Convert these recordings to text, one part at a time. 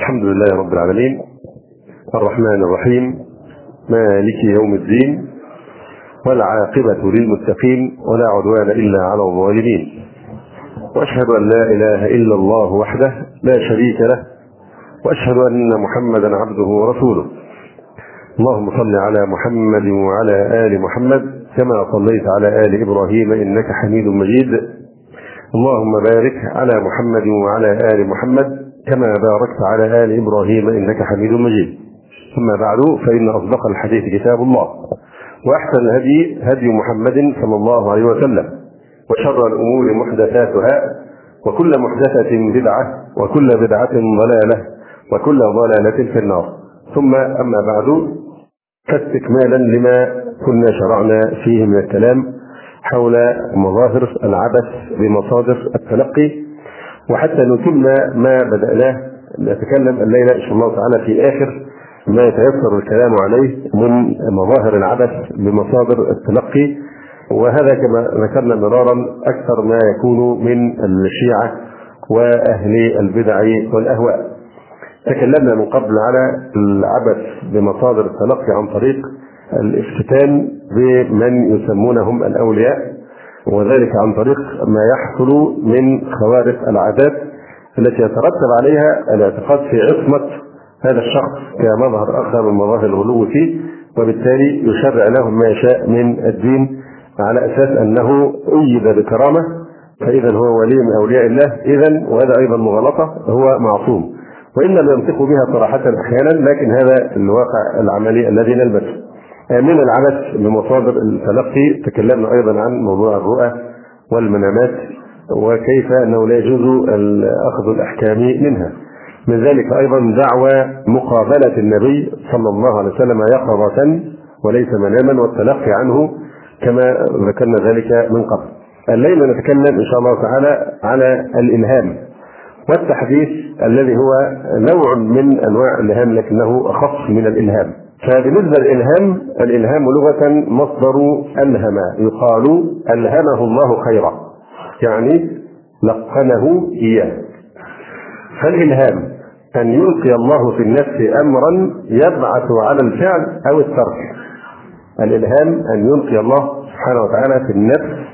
الحمد لله رب العالمين. الرحمن الرحيم. مالك يوم الدين. والعاقبة للمتقين. ولا عدوان إلا على الظالمين. وأشهد أن لا إله إلا الله وحده لا شريك له. وأشهد أن محمدا عبده ورسوله. اللهم صل على محمد وعلى آل محمد كما صليت على آل إبراهيم إنك حميد مجيد. اللهم بارك على محمد وعلى آل محمد كما باركت على آل إبراهيم إنك حميد مجيد. ثم بعد فإن أصدق الحديث كتاب الله وأحسن الهدي هدي محمد صلى الله عليه وسلم وشر الأمور محدثاتها وكل محدثة بدعة وكل بدعة ضلالة وكل ضلالة في النار. ثم أما بعد فاستكمالا لما كنا شرعنا فيه من الكلام حول مظاهر العبث بمصادر التلقي وحتى نتم ما بدأناه نتكلم الليلة إن شاء الله تعالى في آخر ما يتيسر الكلام عليه من مظاهر العبث بمصادر التلقي وهذا كما ذكرنا مرارا أكثر ما يكون من الشيعة وأهل البدع والأهواء. تكلمنا من قبل على العبث بمصادر التلقي عن طريق الافتتان بمن يسمونهم الأولياء. وذلك عن طريق ما يحصل من خوارق العادات التي يترتب عليها الاعتقاد في عصمة هذا الشخص كمظهر آخر من مظاهر الغلو فيه وبالتالي يشرع لهم ما يشاء من الدين على أساس أنه أيد بكرامة فإذا هو ولي من أولياء الله إذا وهذا أيضا مغالطة هو معصوم. وإن لم ينطقوا بها صراحة أحيانا لكن هذا الواقع العملي الذي نلبسه. من العبث بمصادر التلقي تكلمنا أيضا عن موضوع الرؤى والمنامات وكيف أنه لا يجوز اخذ الأحكام منها. من ذلك أيضا دعوى مقابلة النبي صلى الله عليه وسلم يقظة وليس مناما والتلقي عنه كما ذكرنا ذلك من قبل. الليلة نتكلم إن شاء الله تعالى على الإلهام والتحديث الذي هو نوع من أنواع الإلهام لكنه اخف من الإلهام. فبالنسبة للإلهام الإلهام لغة مصدر ألهم يقال ألهمه الله خيرا. يعني لقنه إياه. فالإلهام أن يلقي الله في النفس أمرا يبعث على الفعل أو الترك. الإلهام أن يلقي الله سبحانه وتعالى في النفس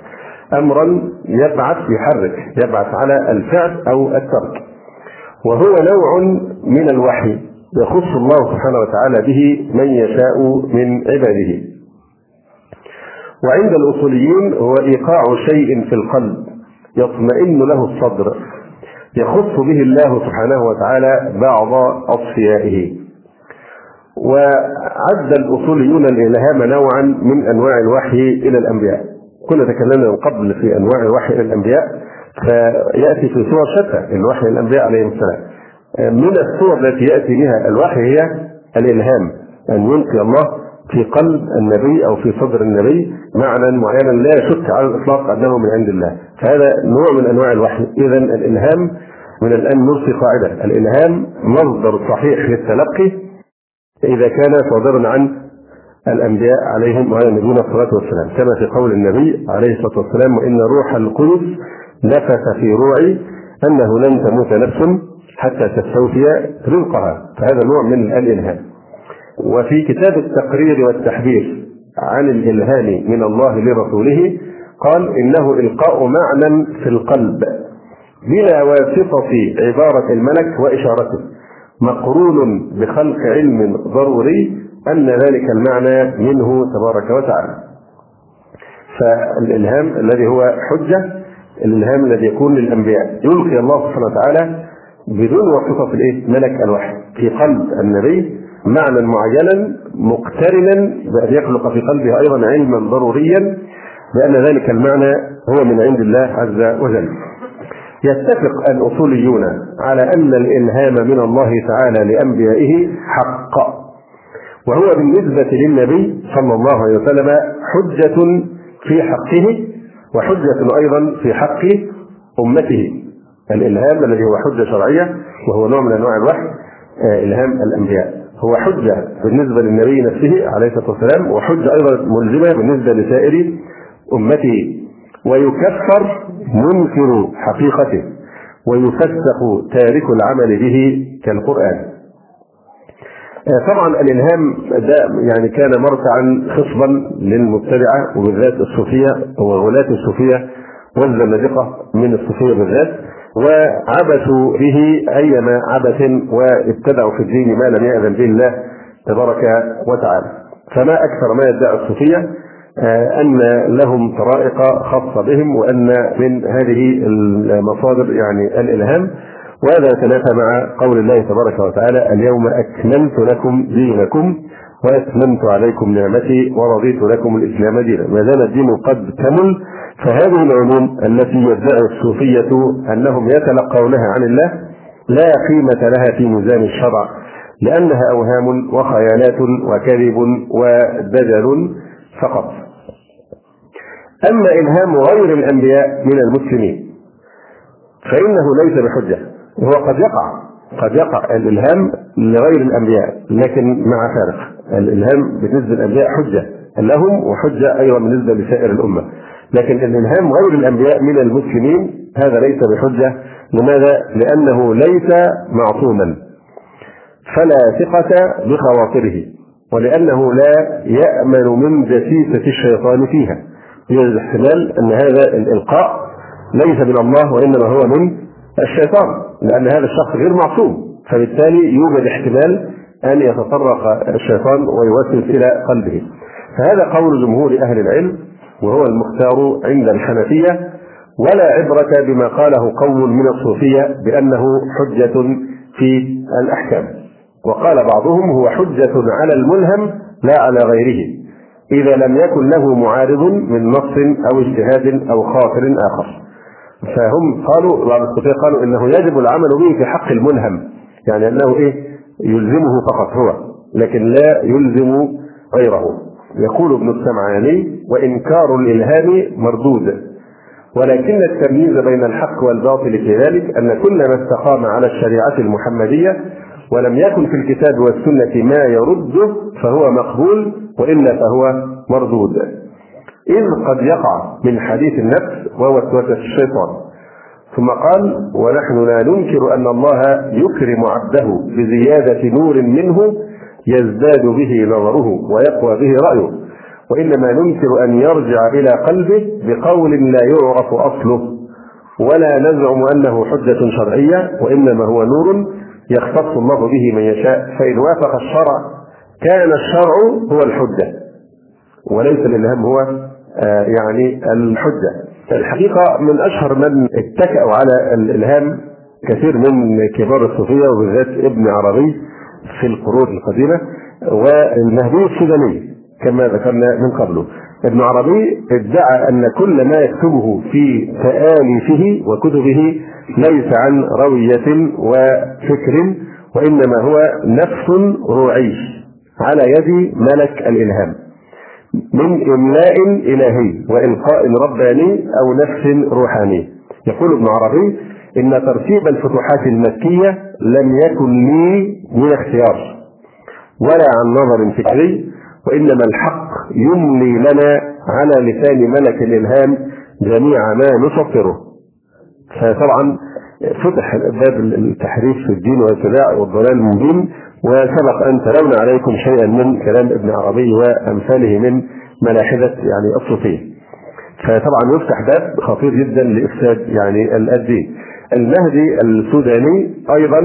أمرا يبعث يحرك يبعث على الفعل أو الترك. وهو نوع من الوحي. يخص الله سبحانه وتعالى به من يشاء من عباده. وعند الأصوليين هو إيقاع شيء في القلب يطمئن له الصدر يخص به الله سبحانه وتعالى بعض أصفيائه. وعد الأصوليون الإلهام نوعا من أنواع الوحي إلى الأنبياء. كنا تكلمنا من قبل في أنواع الوحي إلى الأنبياء فيأتي في صور شتى الوحي الأنبياء عليهم السلام. من الصور التي يأتي بها الوحي هي الإلهام أن يلقي الله في قلب النبي أو في صدر النبي معنى معينا لا يشك على الإطلاق أنه من عند الله. فهذا نوع من أنواع الوحي. إذا الإلهام من الآن نلقي قاعدة. الإلهام مصدر صحيح للتلقي إذا كان صادرا عن الأنبياء عليهم وعلى نبينا الصلاة والسلام. كما في قول النبي عليه الصلاة والسلام وإن روح القدس نفث في روعي أنه لن تموت نفس حتى تستوفي رزقها. فهذا نوع من الإلهام. وفي كتاب التقرير والتحذير عن الإلهام من الله لرسوله قال إنه إلقاء معنى في القلب بلا واسطة عبارة الملك وإشارته. مقرون بخلق علم ضروري أن ذلك المعنى منه تبارك وتعالى. فالإلهام الذي هو حجة الإلهام الذي يكون للأنبياء. يلقي الله سبحانه وتعالى بدون واسطة الإيه؟ ملك الوحي في قلب النبي معنى معينا مقترنا بأن يخلق في قلبه أيضا علما ضروريا بأن ذلك المعنى هو من عند الله عز وجل. يتفق الأصوليون على أن الإلهام من الله تعالى لأنبيائه حق وهو بالنسبة للنبي صلى الله عليه وسلم حجة في حقه وحجة أيضا في حق أمته الإلهام الذي هو حجة شرعية وهو نوع من أنواع الوحي آه، إلهام الأنبياء. هو حجة بالنسبة للنبي نفسه عليه الصلاة والسلام وحجة أيضا ملزمة بالنسبة لسائر أمته. ويكفر منكر حقيقته ويفسق تارك العمل به كالقرآن. طبعا الإلهام ده يعني كان مرتعا خصبا للمبتدعة وبالذات الصوفية وغلاة الصوفية والزنادقة من الصوفية بالذات. وعبثوا به أيما عبث وابتدعوا في الدين ما لم يأذن به الله تبارك وتعالى. فما أكثر ما يدعي الصوفية أن لهم طرائق خاصة بهم وأن من هذه المصادر يعني الإلهام. وهذا يتنافى مع قول الله تبارك وتعالى اليوم اكملت لكم دينكم وأتممت عليكم نعمتي ورضيت لكم الإسلام دينا. ما دام الدين قد كمل فهذه العلوم التي يدعي الصوفية أنهم يتلقونها عن الله لا قيمة لها في ميزان الشرع لأنها أوهام وخيالات وكذب ودجل فقط. أما إلهام غير الأنبياء من المسلمين فإنه ليس بحجة هو قد يقع قد يقع الإلهام لغير الأنبياء لكن مع فارق الإلهام بالنسبة للأنبياء حجة لهم وحجة أيضا بالنسبة لسائر الأمة. لكن الالهام غير الأنبياء من المسلمين هذا ليس بحجة. لماذا؟ لأنه ليس معصوما. فلا ثقة بخواطره ولأنه لا يأمن من دسيسة الشيطان فيها. يوجد احتمال أن هذا الإلقاء ليس من الله وإنما هو من الشيطان لأن هذا الشخص غير معصوم. فبالتالي يوجد احتمال أن يتطرق الشيطان ويوسوس إلى قلبه. فهذا قول جمهور أهل العلم. وهو المختار عند الحنفية ولا عبرة بما قاله قوم من الصوفية بأنه حجة في الأحكام. وقال بعضهم هو حجة على الملهم لا على غيره إذا لم يكن له معارض من نص أو اجتهاد أو خاطر آخر. فهم قالوا بعض الصوفية قالوا إنه يجب العمل به في حق الملهم يعني أنه إيه يلزمه فقط هو لكن لا يلزم غيره. يقول ابن السمعاني وإنكار الإلهام مردود. ولكن التمييز بين الحق والباطل في ذلك أن كل ما استقام على الشريعة المحمدية ولم يكن في الكتاب والسنة ما يرده فهو مقبول وإلا فهو مردود. إذ قد يقع من حديث النفس ووسوسة الشيطان. ثم قال ونحن لا ننكر أن الله يكرم عبده بزيادة نور منه يزداد به نظره ويقوى به رأيه. وإنما ننكر أن يرجع إلى قلبه بقول لا يعرف أصله. ولا نزعم أنه حجة شرعية وإنما هو نور يختص الله به من يشاء. فإن وافق الشرع كان الشرع هو الحجة. وليس الإلهام هو يعني الحجة. الحقيقة من أشهر من اتكأوا على الإلهام كثير من كبار الصوفية وبالذات ابن عربي في القرون القديمة والمهدي السوداني كما ذكرنا من قبله ابن عربي ادعى أن كل ما يكتبه في تآليفه وكتبه ليس عن روية وفكر وإنما هو نفس روعي على يد ملك الإلهام. من إملاء إلهي وإلقاء رباني أو نفس روحاني. يقول ابن عربي إن ترتيب الفتوحات المكية لم يكن لي من اختيار ولا عن نظر فكري وإنما الحق يملي لنا على لسان ملك الإلهام جميع ما نسطره فطبعا فتح باب التحريف في الدين والاتباع والضلال المبين وسبق أن تلونا عليكم شيئا من كلام ابن عربي وأمثاله من ملاحدة يعني الصوفية. فطبعا يفتح باب خطير جدا لإفساد يعني الدين. المهدي السوداني أيضا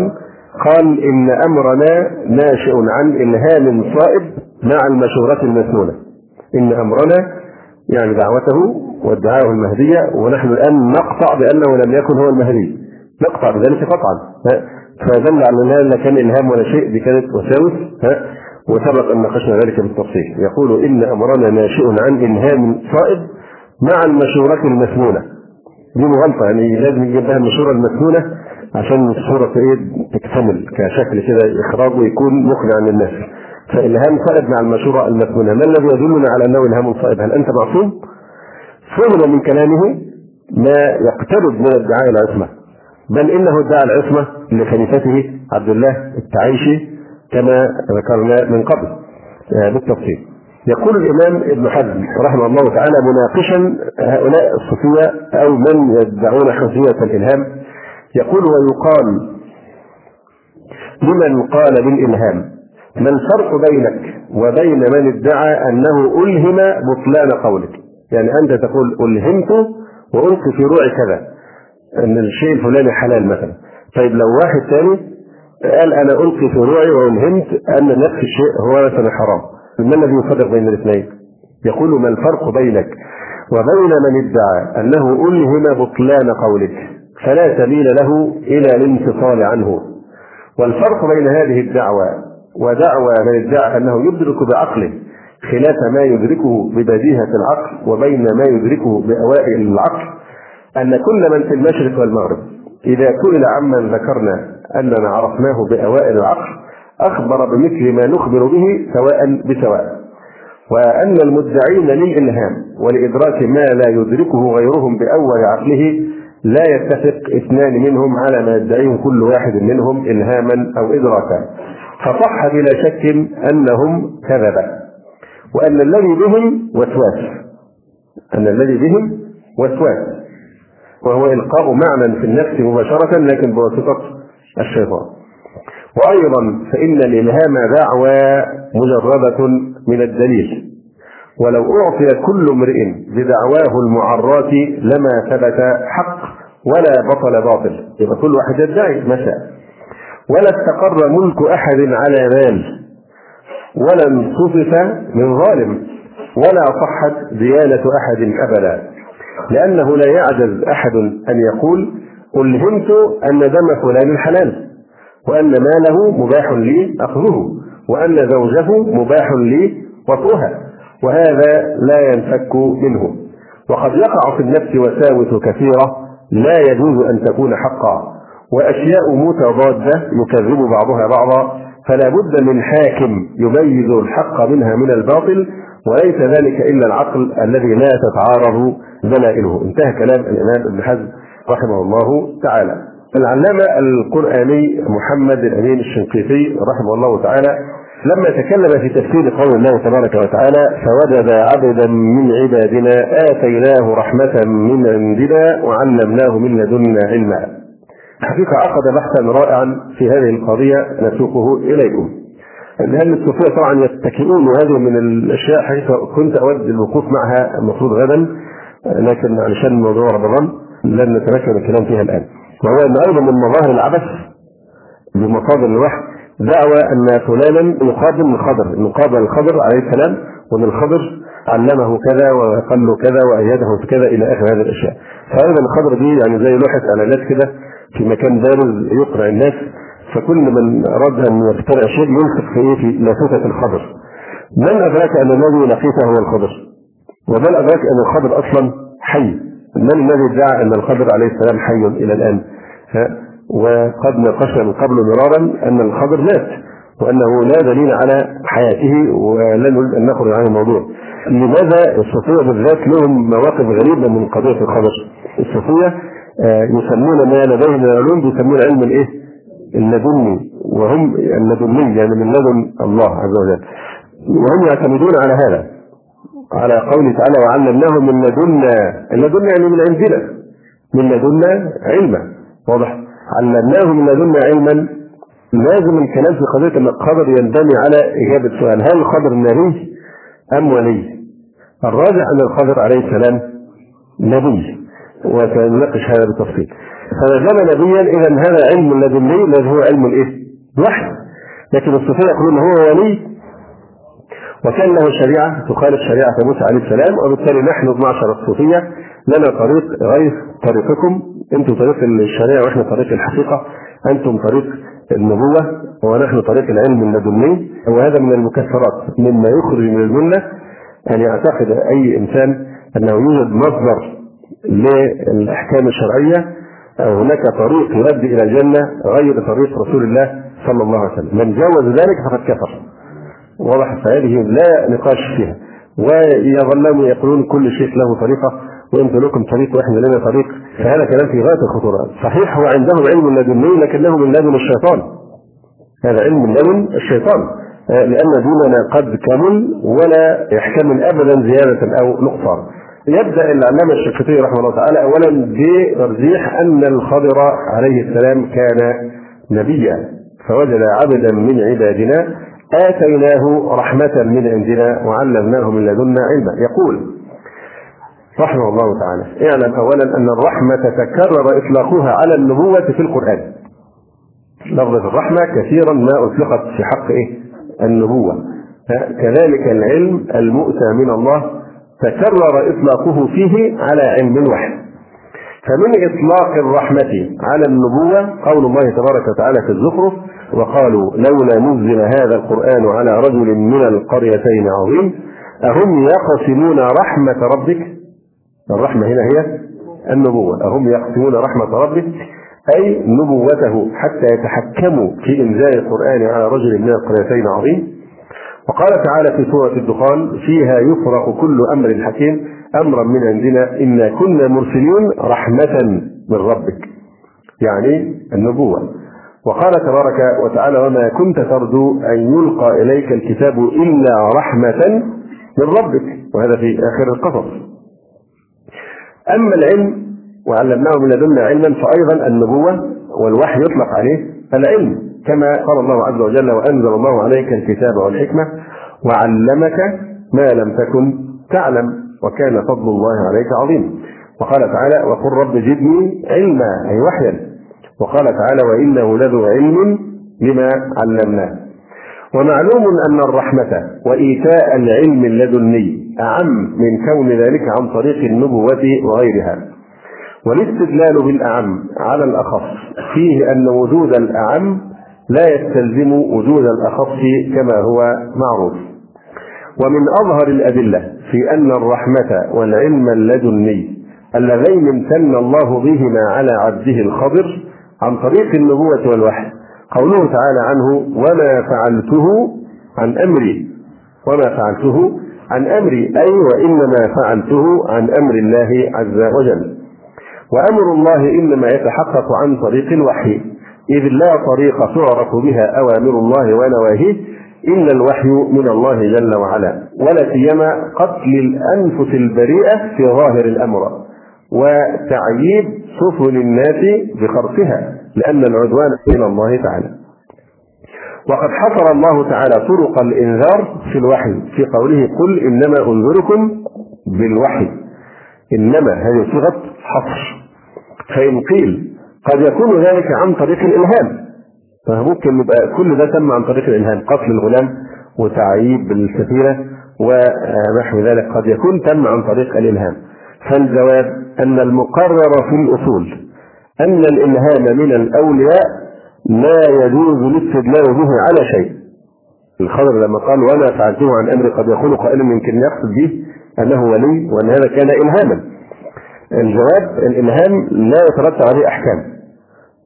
قال إن أمرنا ناشئ عن إلهام صائب مع المشورة المسنونة. إن أمرنا يعني دعوته وادعاءه المهدية ونحن الآن نقطع بأنه لم يكن هو المهدي. نقطع بذلك قطعا فدل على انها لا كان إلهام ولا شيء دي كانت وساوس وسبق أن ناقشنا ذلك بالتفصيل يقول إن أمرنا ناشئ عن إلهام صائب مع المشورة المسنونة دي مغالطة يعني لازم يجيب لها المشورة المسنونة عشان الصورة إيه؟ تكتمل كشكل كده اخراجه يكون مقنع للناس. فالهام صائب مع المشورة المسنونة ما الذي يدلنا على أنه الهام صائب هل أنت معصوم؟ فهم من كلامه ما يقترب من ادعاء العصمة. بل إنه ادعى العصمة لخليفته عبد الله التعيشي كما ذكرنا من قبل. بالتفصيل. يقول الإمام ابن حزم رحمه الله تعالى مناقشا هؤلاء الصوفية أو من يدعون حسيه الإلهام يقول ويقال لمن قال بالإلهام؟ ما الفرق بينك وبين من ادعى أنه ألهم بطلان قولك؟ يعني أنت تقول ألهمت وألقي في روعي كذا أن الشيء الفلاني حلال مثلا. طيب لو واحد ثاني قال أنا ألقي في روعي وألهمت أن نفس الشيء هو مثلا حرام. ما الذي يفرق بين الاثنين؟ يقول ما الفرق بينك وبين من ادعى أنه ألهم بطلان قولك فلا سبيل له إلى الانفصال عنه. والفرق بين هذه الدعوة ودعوى من ادعى أنه يدرك بعقله خلاف ما يدركه ببديهة العقل وبين ما يدركه بأوائل العقل أن كل من في المشرق والمغرب إذا سئل عمن ذكرنا أننا عرفناه بأوائل العقل أخبر بمثل ما نخبر به سواء بسواء. وأن المدعين للإلهام ولإدراك ما لا يدركه غيرهم بأول عقله لا يتفق اثنان منهم على ما يدعيه كل واحد منهم إلهاما أو إدراكا. فصح بلا شك أنهم كذبه وأن الذي بهم وسواس. أن الذي بهم وسواس. وهو إلقاء معنى في النفس مباشرة لكن بواسطة الشيطان. وأيضا فإن الإلهام دعوى مجرده من الدليل. ولو أعطي كل امرئ بدعواه المعرات لما ثبت حق ولا بطل باطل. يبقى كل واحد يدعي ما شاء. ولا استقر ملك أحد على مال. ولا انصفف من ظالم. ولا صحت ديانة أحد أبدا. لأنه لا يعجز أحد أن يقول ألهمت أن دم فلان حلال. وأن ماله مباح لي أخذه وأن زوجه مباح لي وطئها وهذا لا ينفك منه. وقد يقع في النفس وساوس كثيرة لا يجوز أن تكون حقا وأشياء متضادة يكذب بعضها بعضا فلا بد من حاكم يميز الحق منها من الباطل وليس ذلك إلا العقل الذي لا تتعارض دلائله انتهى كلام الإمام ابن حزم رحمه الله تعالى. العلامة القرآني محمد الأمين الشنقيطي رحمه الله تعالى لما تكلم في تفسير قول الله تبارك وتعالى فوجد عبدا من عبادنا آتيناه رحمة من عندنا وعلمناه من لدنا علما حقيقة عقد بحثا رائعا في هذه القضية نسوقه إليكم. لأن الصوفية طبعا يتكئون وهذه من الأشياء حقيقة كنت أود الوقوف معها المفروض غدا لكن علشان موضوع رمضان لن نتمكن الكلام فيها الآن. وهو أن أيضا من مظاهر العبث بمصادر الوحي دعوى أن فلانا يقابل الخضر، أنه قابل الخضر عليه السلام وأن الخضر علمه كذا وقال له كذا وأيده في كذا إلى آخر هذه الأشياء. فأيضا الخضر دي يعني زي لوحة إعلانات كده في مكان بارز يقرأ الناس فكل من أراد أن يخترع شيء ينفق في إيه في لافتة الخضر. من أدراك أن الذي لقيته هو الخضر؟ ومن أدراك أن الخضر أصلا حي؟ من الذي ادعى أن الخضر عليه السلام حي إلى الآن؟ ها وقد ناقشنا من قبل مرارا أن الخضر مات وأنه لا دليل على حياته ولن نريد أن نخرج عن الموضوع. لماذا الصوفية بالذات لهم مواقف غريبة من قضية الخضر؟ الصوفية آه، يسمون ما لديهم من العلوم بيسمون علم الإيه؟ اللدني وهم اللدني يعني من لدن الله عز وجل. وهم يعتمدون على هذا. على قوله تعالى وعلمناه من لدنا اللدنا يعني من عندنا من لدنا علما. واضح. علمناه من لدنا علما. لازم الكلام في قضية ان القدر ينبني على اجابه سؤال هل القدر نبي أم ولي؟ الراجع أن الخضر عليه السلام نبي وسنناقش هذا بالتفصيل. فما دام نبيا اذا هذا علم لدني الذي هو علم الايه؟ الوحي لكن الصوفيه يقولون هو ولي وكان له شريعة تخالف شريعة موسى عليه السلام وبالتالي نحن معشر الصوفية لنا طريق غير طريقكم. أنتم طريق الشريعة وإحنا طريق الحقيقة أنتم طريق النبوة ونحن طريق العلم اللدني. وهذا من المكسرات. مما يخرج من الملة أن يعتقد أي إنسان أنه يوجد مصدر للأحكام الشرعية أو هناك طريق يؤدي إلى الجنة غير طريق رسول الله صلى الله عليه وسلم، من جاوز ذلك فقد كفر. واضح فهذه لا نقاش فيها. ويظلون يقولون كل شيء له طريقة وأنتم لكم طريق وإحنا لنا طريق فهذا كلام في غاية الخطورة. صحيح هو عندهم علم لدني لكنه من لدن الشيطان. هذا علم من لدن الشيطان. لأن ديننا قد كمل ولا يحتمل أبدا زيادة أو نقصان يبدأ العلامه الشنقيطي رحمه الله تعالى اولا بترجيح أن الخضر عليه السلام كان نبيا فوجد عبدا من عبادنا آتيناه رحمة من عندنا وعلمناه من لدنا علما. يقول رحمه الله تعالى اعلم اولا أن الرحمة تكرر إطلاقها على النبوة في القرآن. لفظة الرحمة كثيرا ما أطلقت في حق إيه؟ النبوة. كذلك العلم المؤتى من الله تكرر إطلاقه فيه على علم الوحي فمن إطلاق الرحمة على النبوة قول الله تبارك وتعالى في الزخرف وقالوا لولا نزل هذا القرآن على رجل من القريتين عظيم أهم يقسمون رحمة ربك؟ الرحمة هنا هي النبوة. أهم يقسمون رحمة ربك؟ أي نبوته حتى يتحكموا في إنزال القرآن على رجل من القريتين عظيم. وقال تعالى في سورة الدخان فيها يفرق كل أمر حكيم أمرا من عندنا إنا كنا مرسلين رحمة من ربك. يعني النبوة. وقال تبارك وتعالى وما كنت ترجو أن يلقى إليك الكتاب إلا رحمة من ربك. وهذا في آخر القصص. أما العلم وعلمناه من لدنا علما فأيضا النبوة والوحي يطلق عليه العلم. كما قال الله عز وجل وأنزل الله عليك الكتاب والحكمة وعلمك ما لم تكن تعلم وكان فضل الله عليك عظيم. وقال تعالى وقل رب زدني علما أي وحيا. وقال تعالى وإنه لذو علم لما علمناه. ومعلوم أن الرحمة وإيتاء العلم اللدني أعم من كون ذلك عن طريق النبوة وغيرها. والاستدلال بالأعم على الأخص فيه أن وجود الأعم لا يستلزم وجود الأخص كما هو معروف. ومن أظهر الأدلة في أن الرحمة والعلم اللدني اللذين امتن الله بهما على عبده الخضر عن طريق النبوة والوحي قوله تعالى عنه وما فعلته عن أمري وما فعلته عن أمري أي وإنما فعلته عن أمر الله عز وجل. وأمر الله إنما يتحقق عن طريق الوحي. إذ لا طريق تعرف بها أوامر الله ونواهيه إلا الوحي من الله جل وعلا ولا سيما قتل الأنفس البريئة في ظاهر الأمر وتعييب سفن الناس بخرقها لأن العدوان إلى الله تعالى. وقد حصر الله تعالى طرق الإنذار في الوحي في قوله قل إنما أنذركم بالوحي إنما هذه صيغة حصر فإن قيل قد يكون ذلك عن طريق الإلهام. فممكن يبقى كل ده تم عن طريق الإلهام قتل الغلام وتعييب السفينة ونحو ذلك قد يكون تم عن طريق الإلهام. فالجواب أن المقرر في الأصول أن الإلهام من الأولياء لا يجوز الاستدلال به على شيء. الخضر لما قال وما فعلته عن أمري قد يكون قائلا يمكن يقصد به أنه ولي وأن هذا كان إلهاما. الجواب الإلهام لا يترتب عليه أحكام.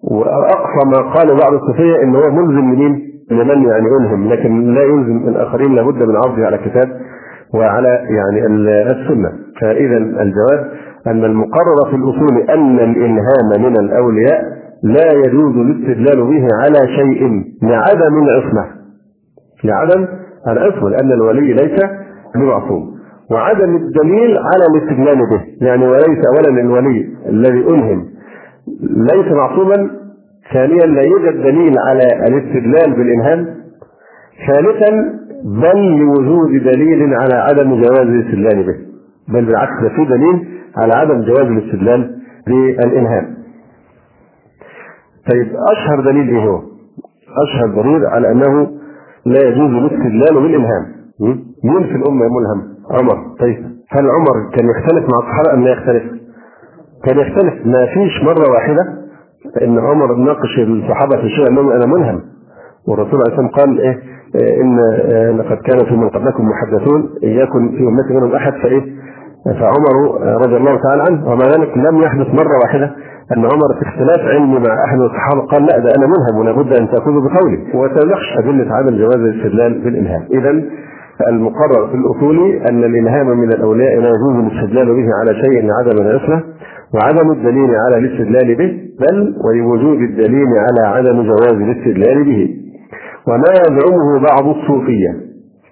وأقصى ما قال بعض الصوفيه ان هو ملزم لمين؟ لمن يعني الهم لكن لا يلزم الآخرين لابد من عرضه على كتاب وعلى يعني السنة. فإذا الجواب أن المقرر في الأصول أن الالهام من الأولياء لا يجوز الاستدلال به على شيء لعدم العصمة. لعدم العصمة لأن الولي ليس بمعصوم. وعدم الدليل على الاستدلال به يعني وليس اولا الولي الذي الهم ليس معصوما ثانيا لا يوجد دليل على الاستدلال بالإلهام ثالثا بل لوجود دليل على عدم جواز الاستدلال به بل بالعكس ده في دليل على عدم جواز الاستدلال بالإلهام طيب أشهر دليل إيه هو؟ أشهر دليل على أنه لا يجوز الاستدلال بالإلهام مين في الأمة ملهم؟ عمر طيب هل عمر كان يختلف مع الصحابة أم لا يختلف؟ كان يختلف. ما فيش مرة واحدة إن عمر ناقش الصحابة في شيء انهم أنا ملهم والرسول عليه الصلاة والسلام قال إيه, إيه إن إيه لقد كان في من قبلكم محدثون إياكم في أمتي منهم أحد فإيه؟ فعمر رضي الله تعالى عنه ومع ذلك لم يحدث مرة واحدة أن عمر في اختلاف علمي مع أحد الصحابة قال لا ده أنا ملهم ولا بد أن تأخذوا بقولي. وتناقش أدلة عدم جواز الاستدلال بالإلهام. اذا المقرر في الأصول أن الإلهام من الأولياء لا يجوز الاستدلال به على شيء لعدم العصمة وعدم الدليل على الاستدلال به بل ولوجود الدليل على عدم جواز الاستدلال به. وما يزعمه بعض الصوفية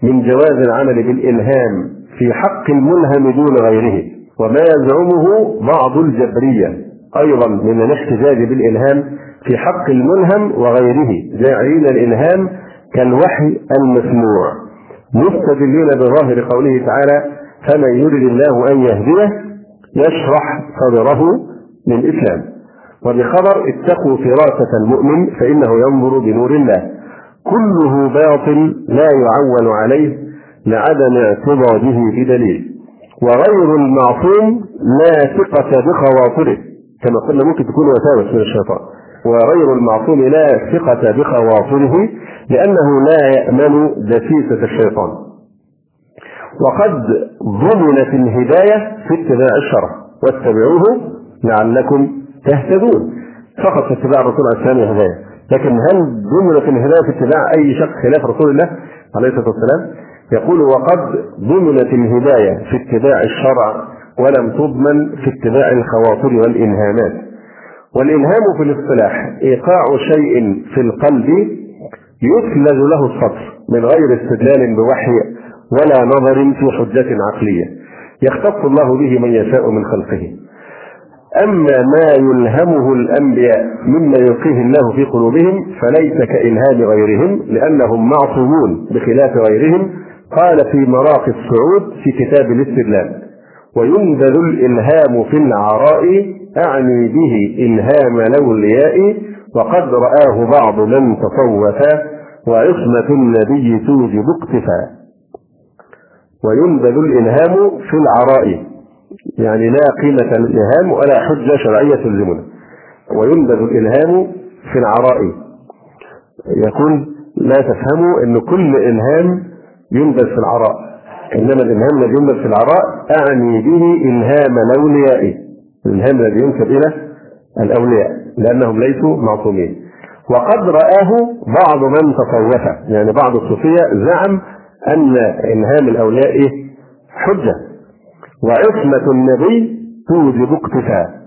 من جواز العمل بالإلهام في حق الملهم دون غيره. وما يزعمه بعض الجبرية أيضا من الاحتجاج بالإلهام في حق الملهم وغيره جاعلين الإلهام كالوحي المسموع. مستدلين بظاهر قوله تعالى فمن يرد الله أن يهديه يشرح صدره للإسلام. وبخبر اتقوا فراسة المؤمن فإنه ينظر بنور الله. كله باطل لا يعول عليه لعدم اعتضاده بدليل. وغير المعصوم لا ثقة بخواطره. كما قلنا ممكن تكون وساوس من الشيطان. وغير المعصوم لا ثقة بخواطره لأنه لا يأمن دسيسة الشيطان. وقد ضمنت الهداية في اتباع الشرع واتبعوه لعلكم تهتدون. فقط في اتباع الرسول عليه السلام هداية لكن هل ضمنت الهداية في اتباع أي شخص خلاف رسول الله عليه الصلاة والسلام؟ يقول وقد ضمنت الهداية في اتباع الشرع ولم تضمن في اتباع الخواطر والإلهامات والإلهام في الاصطلاح إيقاع شيء في القلب يثلج له الصدر من غير استدلال بوحي ولا نظر في حجة عقلية. يختص الله به من يشاء من خلقه. أما ما يلهمه الأنبياء مما يلقيه الله في قلوبهم فليس كإلهام غيرهم لأنهم معصومون بخلاف غيرهم. قال في مراقي الصعود في كتاب الاستدلال وينبذ الإلهام في العراء أعني به إلهام الأولياء وقد رآه بعض من تصوفا وعصمة النبي توجب اقتفاء. وينبذ الإلهام في العراء يعني لا قيمة للإلهام ولا حجة شرعية تلزمنا وينبذ الإلهام في العراء. يقول لا تفهموا أن كل إلهام ينبذ في العراء إنما الإلهام الذي ينبذ في العراء أعني به إلهام الأولياء الإلهام الذي ينسب إلى الأولياء لأنهم ليسوا معصومين. وقد رآه بعض من تصوف يعني بعض الصوفية زعم أن إلهام الأولياء حجة. وعصمة النبي توجب اقتفاء.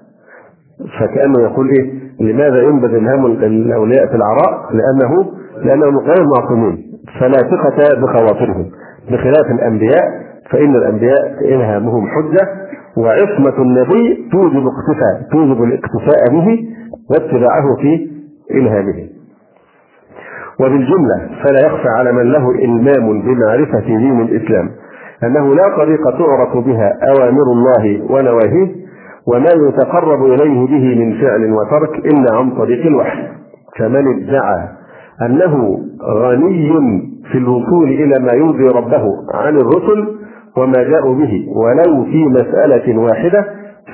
فكأنه يقول إيه؟ لماذا ينبذ إلهام الأولياء في العراء؟ لأنه لأنهم غير معصومين. فلا ثقة بخواطرهم. بخلاف الأنبياء فإن الأنبياء إلهامهم حجة. وعصمة النبي توجب اقتفاء توجب الاقتفاء به واتباعه في إلهامه. وبالجملة فلا يخفى على من له إلمام بمعرفة دين الإسلام أنه لا طريقة تعرف بها أوامر الله ونواهيه وما يتقرب إليه به من فعل وترك إلا عن طريق الوحي. فمن ادعى أنه غني في الوصول إلى ما يرضي ربه عن الرسل وما جاءوا به. ولو في مسألة واحدة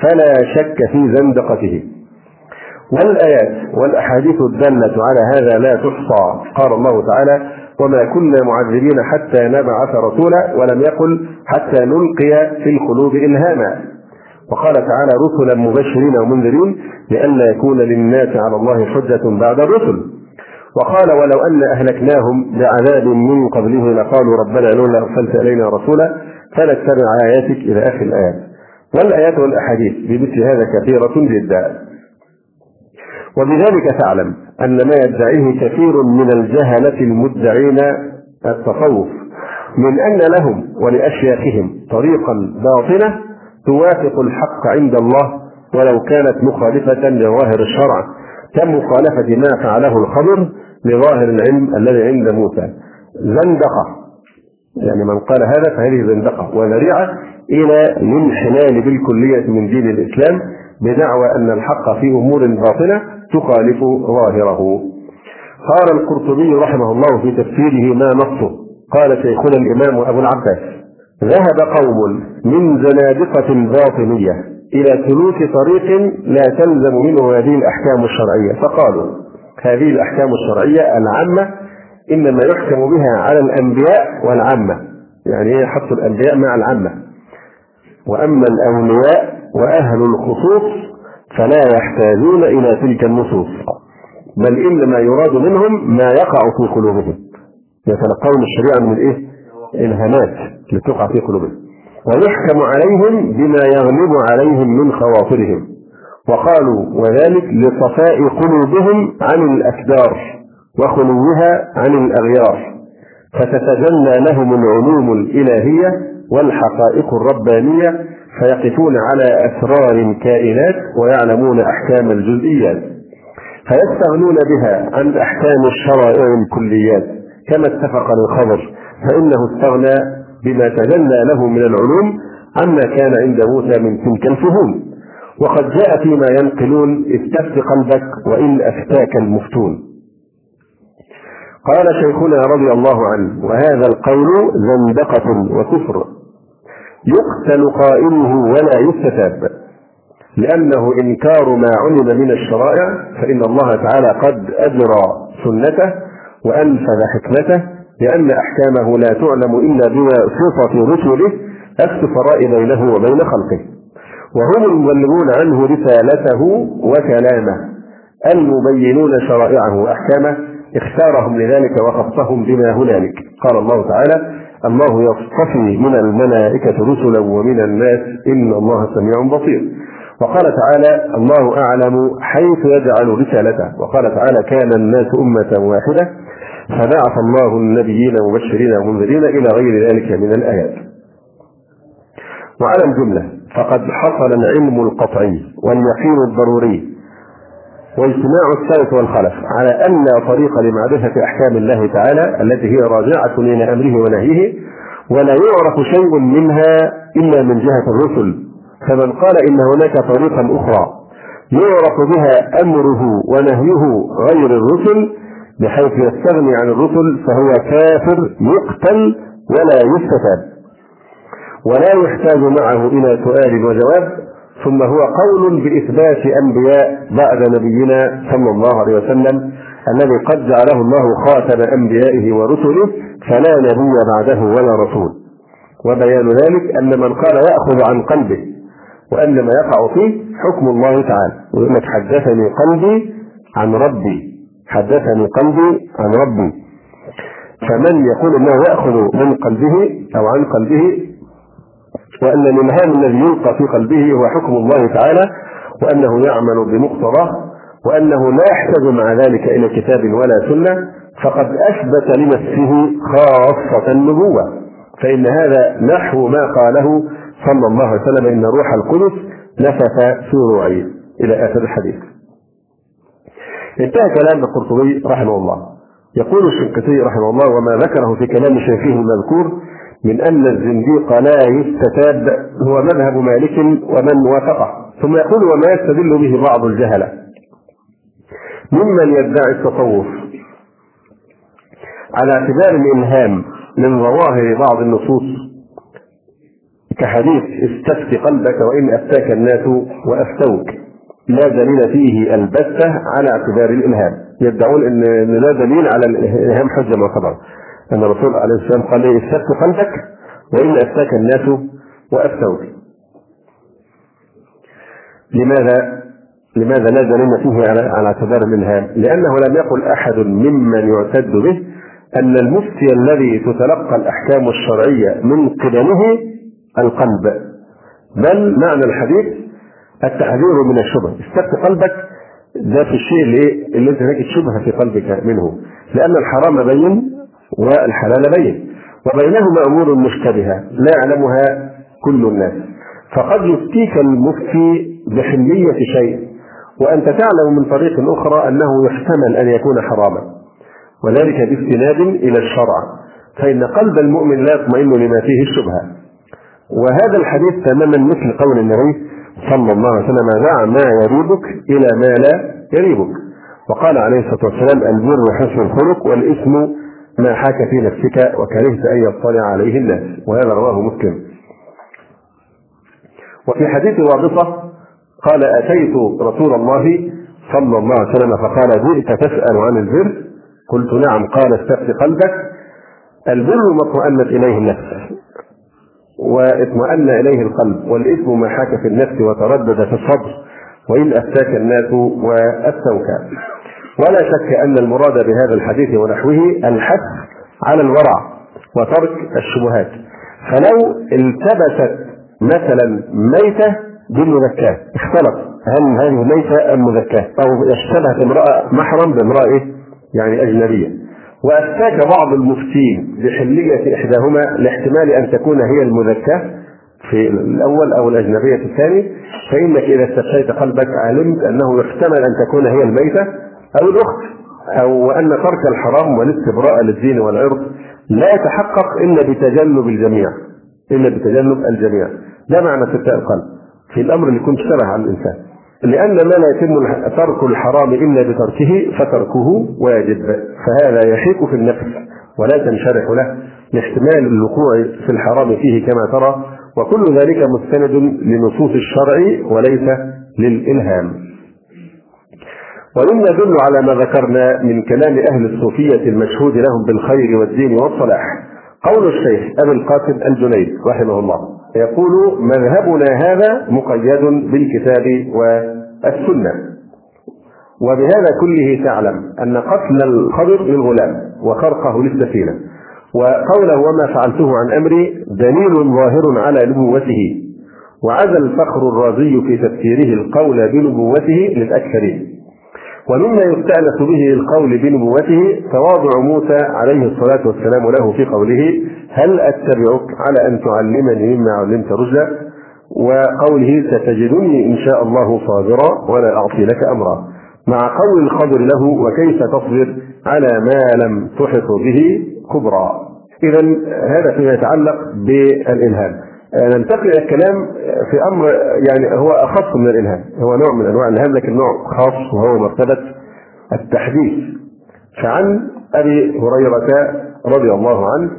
فلا شك في زندقته. والآيات والأحاديث الدالة على هذا لا تحصى. قال الله تعالى وما كنا معذبين حتى نبعث رسولا ولم يقل حتى نلقي في القلوب إلهاما. وقال تعالى رسلا مبشرين ومنذرين لئلا يكون للناس على الله حجة بعد الرسل. وقال ولو أن أهلكناهم بعذاب من قبله لقالوا ربنا لولا أرسلت إلينا رسولا فنتبع آياتك إلى آخر الآيات. والآيات والأحاديث بمثل هذا كثيرة جدا. وبذلك تعلم أن ما يدعيه كثير من الجهلة المدعين التصوف من أن لهم ولأشياخهم طريقا باطنة توافق الحق عند الله ولو كانت مخالفة لظاهر الشرع كمخالفة ما فعله الخضر لظاهر العلم الذي عند موسى. زندقة. يعني من قال هذا فهذه زندقة. وذريعة إلى الانحلال بالكلية من دين الإسلام بدعوى أن الحق في أمور باطنة تخالف ظاهره. قال القرطبي رحمه الله في تفسيره ما نصه. قال شيخنا الإمام أبو العباس ذهب قوم من زنادقة باطنية إلى سلوك طريق لا تلزم منه هذه الأحكام الشرعية. فقالوا هذه الأحكام الشرعية العامة إنما يحكم بها على الأنبياء والعامة. يعني هي حط الأنبياء مع العامة. وأما الأولياء وأهل الخصوص فلا يحتاجون إلى تلك النصوص. بل إنما يراد منهم ما يقع في قلوبهم. يتلقون الشريعة من إيه؟ إلهامات لتقع في قلوبهم. ويحكم عليهم بما يغلب عليهم من خواطرهم. وقالوا وذلك لصفاء قلوبهم عن الأكدار. وخلوها عن الأغيار فتتجلى لهم العلوم الإلهية والحقائق الربانية فيقفون على أسرار الكائنات ويعلمون أحكام الجزئيات فيستغنون بها عن أحكام الشرائع الكليات. كما اتفق الخبر فإنه استغنى بما تجلى له من العلوم عما كان عند موسى من تلك الفهوم. وقد جاء فيما ينقلون استفت قلبك وإن أفتاك المفتون. قال شيخنا رضي الله عنه وهذا القول زندقة وكفر. يقتل قائله ولا يستتاب. لأنه إنكار ما علم من الشرائع فإن الله تعالى قد أجرى سنته وأنفذ حكمته لأن أحكامه لا تعلم إلا بواسطة رسله السفراء بينه وبين خلقه. وهم المبلغون عنه رسالته وكلامه المبينون شرائعه وأحكامه. اختارهم لذلك وخصهم بما هنالك. قال الله تعالى الله يصطفي من الملائكة رسلا ومن الناس إن الله سميع بصير. وقال تعالى الله أعلم حيث يجعل رسالته. وقال تعالى كان الناس أمة واحدة فبعث الله النبيين مبشرين ومنذرين إلى غير ذلك من الآيات. وعلى الجملة فقد حصل العلم القطعي واليقين الضروري واجتماع السلف والخلف على أن طريق لمعرفة أحكام الله تعالى التي هي راجعة إلى أمره ونهيه ولا يعرف شيء منها إلا من جهة الرسل. فمن قال إن هناك طريقا أخرى يعرف بها أمره ونهيه غير الرسل بحيث يستغني عن الرسل فهو كافر يقتل ولا يستتاب. ولا يحتاج معه إلى سؤال وجواب ثم هو قول بإثبات أنبياء بعد نبينا صلى الله عليه وسلم الذي قد جعله الله خاتم أنبيائه ورسله فلا نبي بعده ولا رسول. وبيان ذلك أن من قال يأخذ عن قلبه وأن ما يقع فيه حكم الله تعالى. ويقول لك حدثني قلبي عن ربي حدثني قلبي عن ربي. فمن يقول إنه يأخذ من قلبه أو عن قلبه وأن الالهام الذي يلقى في قلبه هو حكم الله تعالى وأنه يعمل بمقتضاه وأنه لا يحتاج مع ذلك إلى كتاب ولا سنة فقد أثبت لنفسه خاصة النبوة. فإن هذا نحو ما قاله صلى الله عليه وسلم إن روح القدس نفث في روعي إلى آخر الحديث. انتهى كلام القرطبي رحمه الله. يقول الشنقيطي رحمه الله وما ذكره في كلام شيخه المذكور من أن الزنديق لا يستتاب هو مذهب مالك ومن وافقه. ثم يقول وما يستدل به بعض الجهلة. ممن يدعي التصوف على اعتبار الإلهام من ظواهر بعض النصوص. كحديث استفت قلبك وإن أفتاك الناس وأفتوك. لا دليل فيه البتة على اعتبار الإلهام. يدعون أن لا دليل على الإلهام حجة معتبرة أن الرسول عليه السلام قال لي استفت قلبك وإن أفتاك الناس وأفتوك لماذا؟ لماذا لا دليل فيه على على اعتبار الإلهام؟ لأنه لم يقل أحد ممن يعتد به أن المفتي الذي تتلقى الأحكام الشرعية من قبله القلب بل معنى الحديث التحذير من الشبهه استفت قلبك ده في الشيء اللي اللي أنت تجد شبهة في قلبك منه لأن الحرام بين والحلال بين. وبينهما أمور مشتبهة لا يعلمها كل الناس. فقد يفتيك المفتي بحليه شيء وأنت تعلم من طريق أخرى أنه يحتمل أن يكون حراما. وذلك باستناد إلى الشرع. فإن قلب المؤمن لا يطمئن لما فيه الشبهة. وهذا الحديث تماما مثل قول النبي صلى الله عليه وسلم دع ما يريبك إلى ما لا يريبك وقال عليه الصلاة والسلام البر حسن الخلق والإثم ما حاك في نفسك وكرهت أن يطلع عليه الناس وهذا رواه مسلم. وفي حديث وابصة قال أتيت رسول الله صلى الله عليه وسلم فقال جئت تسأل عن البر؟ قلت نعم. قال استفت قلبك. البر ما اطمأنت إليه النفس واطمأن إليه القلب والإثم ما حاك في النفس وتردد في الصدر وإن أفتاك الناس وأفتوك. ولا شك أن المراد بهذا الحديث ونحوه الحث على الورع وترك الشبهات. فلو التبست مثلا ميتة بالمذكاة اختلط. هل هذه ميتة أم مذكاة؟ أو اشتبهت امرأة محرم بامرأة إيه؟ يعني أجنبية. وأفتاك بعض المفتين بحلية إحداهما لاحتمال أن تكون هي المذكاة في الأول أو الأجنبية الثاني فإنك إذا استفتيت قلبك علمت أنه يحتمل أن تكون هي الميتة. أو الأخت أو أن ترك الحرام والاستبراء للدين والعرض لا يتحقق إلا بتجنب الجميع إلا بتجنب الجميع. ده معنى فتاء القلب في الأمر اللي يكون اشتبه على الإنسان. لأن ما لا يتم ترك الحرام إلا بتركه فتركه واجب فهذا يحيك في النفس ولا تنشرح له لاحتمال الوقوع في الحرام فيه كما ترى. وكل ذلك مستند لنصوص الشرع وليس للإلهام. ومما يدل على ما ذكرنا من كلام أهل الصوفية المشهود لهم بالخير والدين والصلاح. قول الشيخ أبي القاسم الجنيد رحمه الله يقول مذهبنا هذا مقيد بالكتاب والسنة. وبهذا كله تعلم أن قتل الخضر للغلام وخرقه للسفينة. وقوله وما فعلته عن أمري دليل ظاهر على نبوته. وعزى الفخر الرازي في تفسيره القول بنبوته للأكثرين. ومما يستأنس به القول بنبوته تواضع موسى عليه الصلاة والسلام له في قوله هل أتبعك على أن تعلمني مما علمت رشدا؟ وقوله ستجدني إن شاء الله صابرا ولا أعطي لك أمرا. مع قول الخضر له وكيف تصبر على ما لم تحط به كبرى إذا هذا فيما يتعلق بالإلهام. ننتقل إلى الكلام في أمر يعني هو أخص من الإلهام هو نوع من أنواع الإلهام لكن نوع خاص وهو مرتبة التحديث. فعن أبي هريرة رضي الله عنه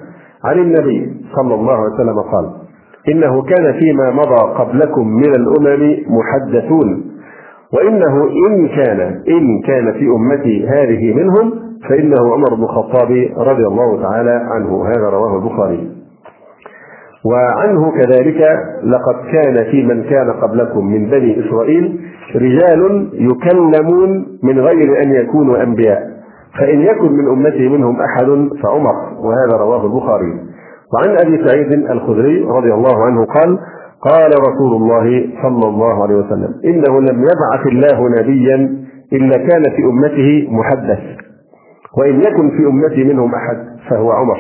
عن النبي صلى الله عليه وسلم قال إنه كان فيما مضى قبلكم من الأمم محدثون وإنه إن كان إن كان في أمتي هذه منهم فإنه عمر بن الخطاب رضي الله تعالى عنه. هذا رواه البخاري. وعنه كذلك لقد كان في من كان قبلكم من بني إسرائيل رجال يكلمون من غير أن يكونوا أنبياء. فإن يكن من أمتي منهم أحد فعمر وهذا رواه البخاري. وعن أبي سعيد الخدري رضي الله عنه قال قال رسول الله صلى الله عليه وسلم إنه لم يبعث الله نبيا إلا كان في أمته محدث. وإن يكن في أمتي منهم أحد فهو عمر.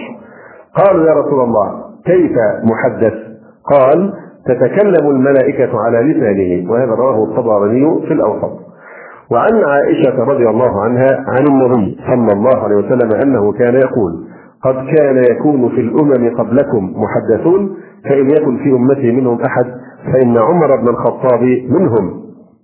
قالوا يا رسول الله كيف محدث؟ قال تتكلم الملائكة على لسانه وهذا رواه الطبراني في الأوسط. وعن عائشة رضي الله عنها عن النبي صلى الله عليه وسلم أنه كان يقول قد كان يكون في الأمم قبلكم محدثون فإن يكن في أمتي منهم أحد فإن عمر بن الخطاب منهم.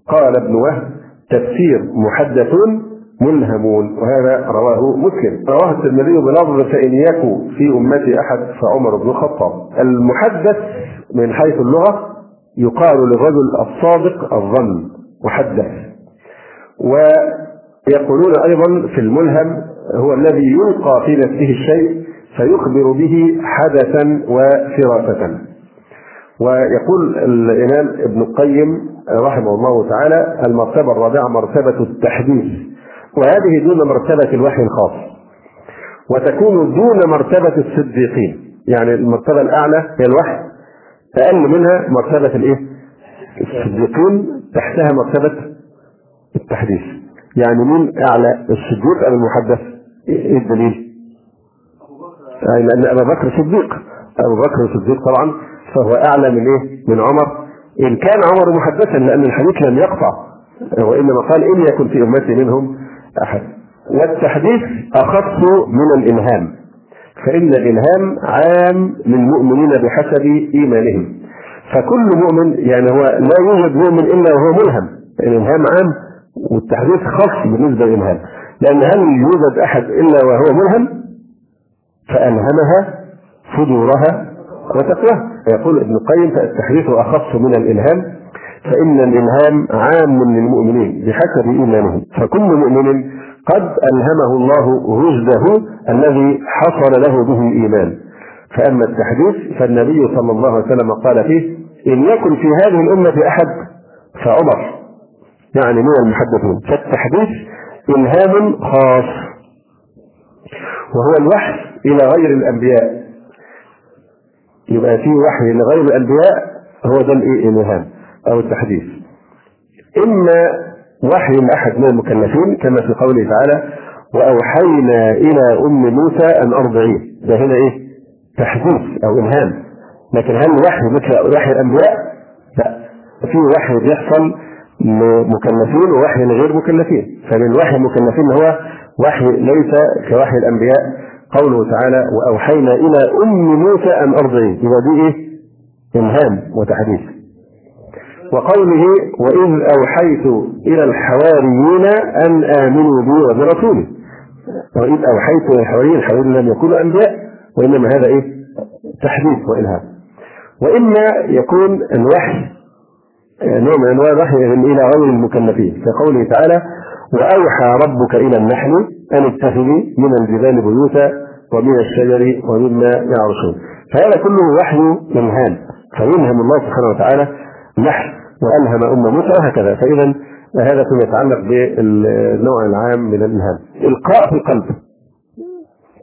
قال ابن وهب تفسير محدثون ملهمون وهذا رواه مسلم. رواه الترمذي بلفظ فإن يكن في أمتي أحد فعمر بن الخطاب. المحدث من حيث اللغة يقال للرجل الصادق الظن محدث. ويقولون أيضا في الملهم هو الذي يلقى في نفسه الشيء فيخبر به حدثا وفراسة. ويقول الإمام ابن القيم رحمه الله تعالى المرتبة الرابعة مرتبة التحديث. وهذه دون مرتبة الوحي الخاص وتكون دون مرتبة الصديقين يعني المرتبة الأعلى هي الوحي أقل منها مرتبة الإيه؟ الصديقين تحتها مرتبة التحديث يعني مين أعلى الصديق أم المحدث؟ إيه الدليل؟ يعني لأن أبا بكر صديق أبو بكر صديق طبعا فهو أعلى من إيه؟ من عمر إن كان عمر محدثا لأن الحديث لم يقطع وإنما قال إن يكن في أمتي منهم أحد والتحديث أخص من الإلهام فإن الإلهام عام للمؤمنين بحسب إيمانهم. فكل مؤمن يعني هو لا يوجد مؤمن إلا وهو ملهم. الإلهام عام والتحديث خاص بالنسبة للإلهام. لأن هل يوجد أحد إلا وهو ملهم؟ فألهمها فجورها وتقواها. يقول ابن القيم فالتحديث أخص من الإلهام فإن الإلهام عام للمؤمنين بحسب إيمانهم. فكل مؤمن قد ألهمه الله رشده الذي حصل له به الإيمان. فأما التحديث فالنبي صلى الله عليه وسلم قال فيه إن يكن في هذه الأمة أحد فعمر يعني من المحدثين. فالتحديث إلهام خاص وهو الوحي إلى غير الأنبياء. يبقى في وحي لغير الأنبياء هو ده الإلهام. أو التحديث. إما وحي أحد من المكلفين كما في قوله تعالى وأوحينا إلى أم موسى أن أرضعيه. ده هنا إيه؟ تحديث أو إلهام. لكن هل وحي مثل وحي الأنبياء؟ لا. في وحي بيحصل لمكلفين ووحي لغير مكلفين. فمن وحي المكلفين هو وحي ليس كوحي الأنبياء. قوله تعالى وأوحينا إلى أم موسى أن أرضعيه. يبقى دي إيه؟ إلهام وتحديث. وقوله واذ اوحيت إلى الحواريين ان امنوا بي وبرسولي واذ اوحيت إلى الحواريين الحواريين لم يكونوا انبياء وإنما هذا إيه؟ تحديث وإلهام. وإما يكون الوحي نوع من أنواع الوحي إلى غير المكلفين. كقوله تعالى واوحى ربك إلى النحل ان اتخذي من الجبال بيوتا ومن الشجر ومما يعرشون. فهذا كله وحي إلهام. فيلهم الله سبحانه وتعالى نحل وألهم ام موسى وهكذا. فإذا هذا فيما يتعلق بالنوع العام من الإلهام. إلقاء في القلب.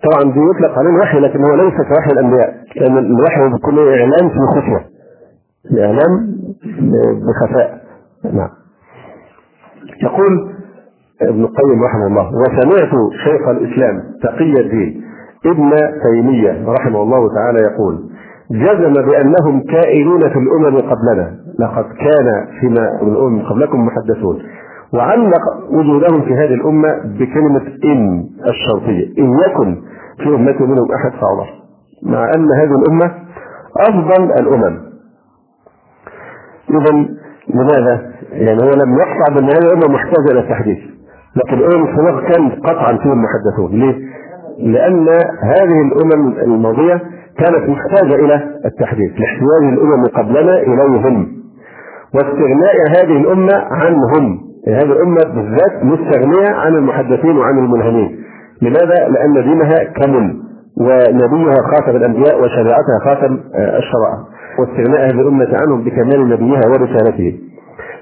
طبعا دي يطلق عليه وحي لكن هو ليس كوحي الأنبياء لأن الوحي بيكون اعلان في الخفيه اعلان بخفاء. نعم. يقول ابن القيم رحمه الله وسمعت شيخ الإسلام تقي الدين ابن تيمية رحمه الله تعالى يقول جزم بأنهم كائنون في الأمم قبلنا. لقد كان فيما الأمم قبلكم محدثون. وعلق وجودهم في هذه الأمة بكلمة إن الشرطيه إن يكن في امتي منهم أحد فعمر مع أن هذه الأمة أفضل الأمم. اذا لماذا؟ يعني هو لم يقطع بأن هذه الأمة محتاجة إلى التحديث. لكن الامم السابقه كان قطعا فيهم محدثون. ليه؟ لأن هذه الأمم الماضية كانت محتاجة إلى التحديث لاحتياج الأمم قبلنا إليهم واستغناء هذه الأمة عنهم. هذه الأمة بالذات مستغنية عن المحدثين وعن الملهمين. لماذا؟ لأن دينها كمل ونبيها خاتم الأنبياء وشريعتها خاتم الشرائع. واستغناء هذه الأمة عنهم بكمال نبيها ورسالته.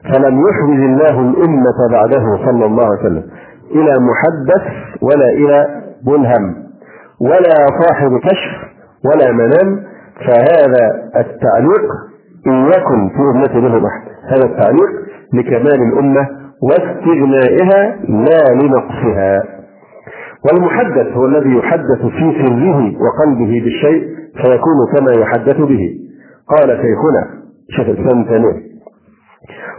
فلم يحوج الله الأمة بعده صلى الله عليه وسلم إلى محدث ولا إلى ملهم ولا صاحب كشف ولا منام فهذا التعليق إن يكن في أمته منهم أحد هذا التعليق لكمال الأمة واستغنائها لا لنقصها. والمحدث هو الذي يحدث في سره وقلبه بالشيء فيكون كما يحدث به. قال شيخنا شيخ الإسلام تيمية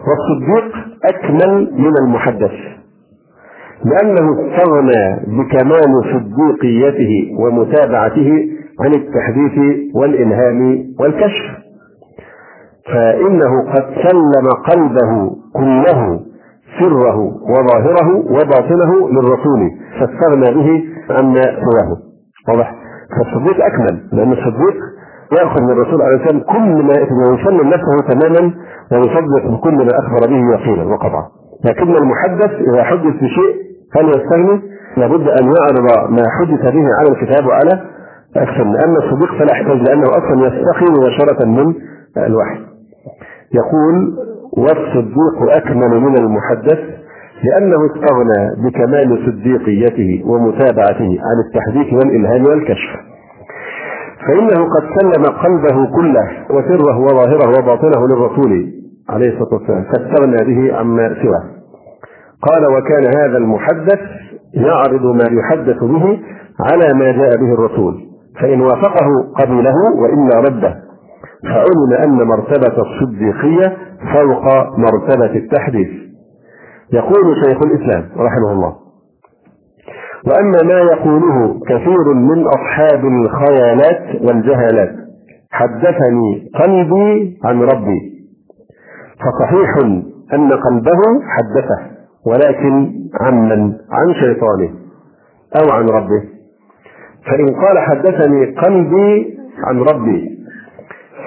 والصديق أكمل من المحدث. لأنه استغنى بكمال صديقيته ومتابعته عن التحديث والإلهام والكشف. فإنه قد سلم قلبه كله سره وظاهره وباطنه للرسول فاستغنى به عما سواه. واضح؟ فالصديق أكمل لأن الصديق يأخذ من الرسول عليه السلام كل ما ويسلم نفسه تماما ويصدق بكل ما أخبر به يقينا وقطعا لكن المحدث إذا حدث بشيء هل يستغني؟ لابد أن يعرض ما حدث به على الكتاب وعلى أكثر أما الصديق فلا يحتاج لأنه أصلا يستقي مباشرة من الوحي. يقول والصديق أكمل من المحدث لأنه استغنى بكمال صديقيته ومتابعته عن التحديث والإلهام والكشف. فإنه قد سلم قلبه كله وسره وظاهره وباطنه للرسول عليه الصلاة والسلام فاستغنى به عما سواه. قال وكان هذا المحدث يعرض ما يحدث به على ما جاء به الرسول. فإن وافقه قبله وإلا رده. فعلم أن مرتبة الصديقية فوق مرتبة التحديث. يقول شيخ الإسلام رحمه الله وأما ما يقوله كثير من أصحاب الخيالات والجهالات حدثني قلبي عن ربي. فصحيح أن قلبه حدثه ولكن عمن؟ عن شيطانه أو عن ربه. فإن قال حدثني قلبي عن ربي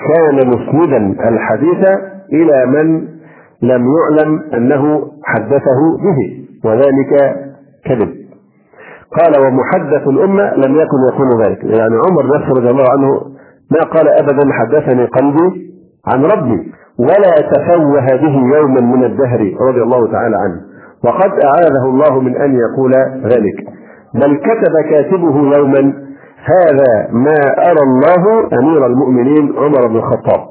كان مسندا الحديث إلى من لم يعلم أنه حدثه به وذلك كذب. قال ومحدث الأمة لم يكن يكون ذلك. يعني عمر نفسه رضي الله عنه ما قال أبدا حدثني قلبي عن ربي. ولا تفوه به يوما من الدهر رضي الله تعالى عنه. وقد أعاذه الله من أن يقول ذلك. بل كتب كاتبه يوما هذا ما أرى الله أمير المؤمنين عمر بن الخطاب.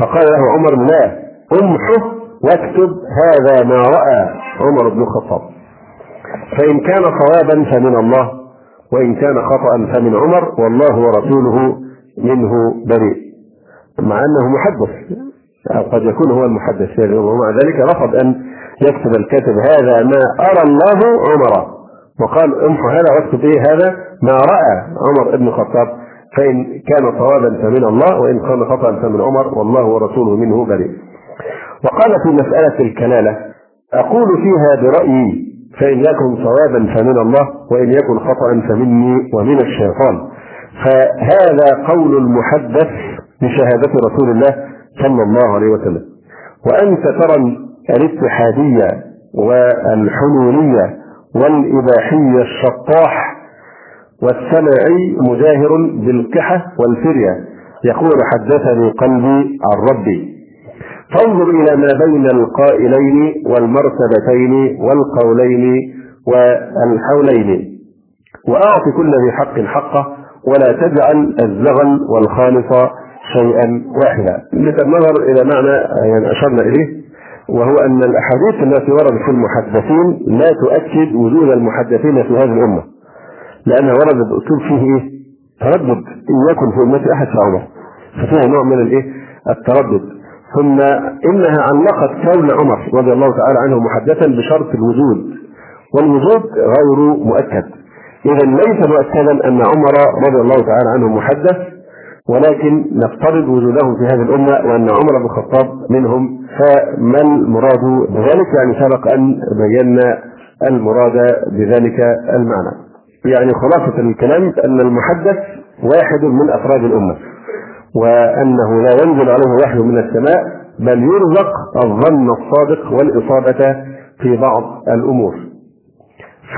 فقال له عمر لا امحه واكتب هذا ما رأى عمر بن الخطاب. فإن كان صوابا فمن الله وإن كان خطأ فمن عمر والله ورسوله منه بريء. مع أنه محدث أو قد يكون هو المحدث يعني ومع ذلك رفض أن يكتب الكاتب هذا ما أرى الله عمر. وقال امحو هذا واكتب إيه هذا ما رأى عمر بن الخطاب فإن كان صوابا فمن الله وإن كان خطا فمن عمر والله ورسوله منه بريء. وقال في مسألة الكلالة أقول فيها برأيي فإن يكن صوابا فمن الله وإن يكن خطا فمني ومن الشيطان. فهذا قول المحدث بشهاده رسول الله صلى الله عليه وسلم. وأنت ترى الاتحادية والحلوليه والإباحي الشطاح والسمعي مجاهر بالكحة والفرية. يقول حدثني قلبي عن ربي فانظر إلى ما بين القائلين والمرتبتين والقولين والحولين. وأعط كل ذي حق حقه ولا تجعل الزغل والخالص شيئا واحدا. نظر إلى معنى يعني أشرنا إليه. وهو أن الأحاديث التي وردت في المحدثين لا تؤكد وجود المحدثين في هذه الأمة. لأنها وردت بأسلوب فيه إيه؟ تردد. إن يكن في أمتي أحد فعمر ففيها نوع من الإيه؟ التردد. ثم إنها علقت كون عمر رضي الله تعالى عنه محدثا بشرط الوجود. والوجود غير مؤكد. إذا ليس مؤكدا أن عمر رضي الله تعالى عنه محدث. ولكن نفترض وجودهم في هذه الأمة وأن عمر بن الخطاب منهم فما المراد؟ بذلك يعني سبق أن بينا المراد بذلك المعنى. يعني خلاصة الكلام أن المحدث واحد من أفراد الأمة وأنه لا ينزل عليه وحي من السماء بل يرزق الظن الصادق والإصابة في بعض الأمور.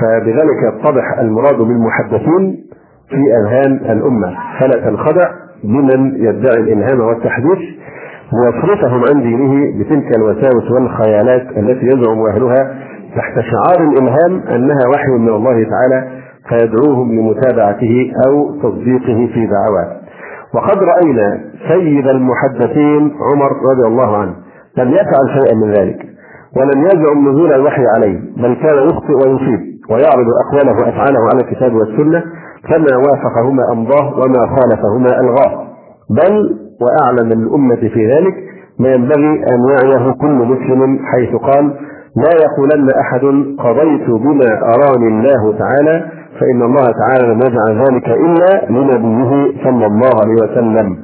فبذلك يتضح المراد بالمحدثين في أذهان الأمة. فلا تنخدع بمن يدعي الإلهام والتحديث ويصرفهم عن دينه بتلك الوساوس والخيالات التي يزعم أهلها تحت شعار الإلهام أنها وحي من الله تعالى فيدعوهم لمتابعته أو تصديقه في دعواه. وقد رأينا سيد المحدثين عمر رضي الله عنه لم يفعل شيئا من ذلك ولم يزعم نزول الوحي عليه بل كان يخطئ ويصيب ويعرض أقواله وأفعاله على الكتاب والسنة فما وافقهما أمضاه وما خالفهما ألغاه. بل وأعلم الأمة في ذلك ما ينبغي أن يعيه كل مسلم حيث قال لا يقولن أحد قضيت بما أراني الله تعالى فإن الله تعالى لم يجعل ذلك إلا لنبيه صلى الله عليه وسلم.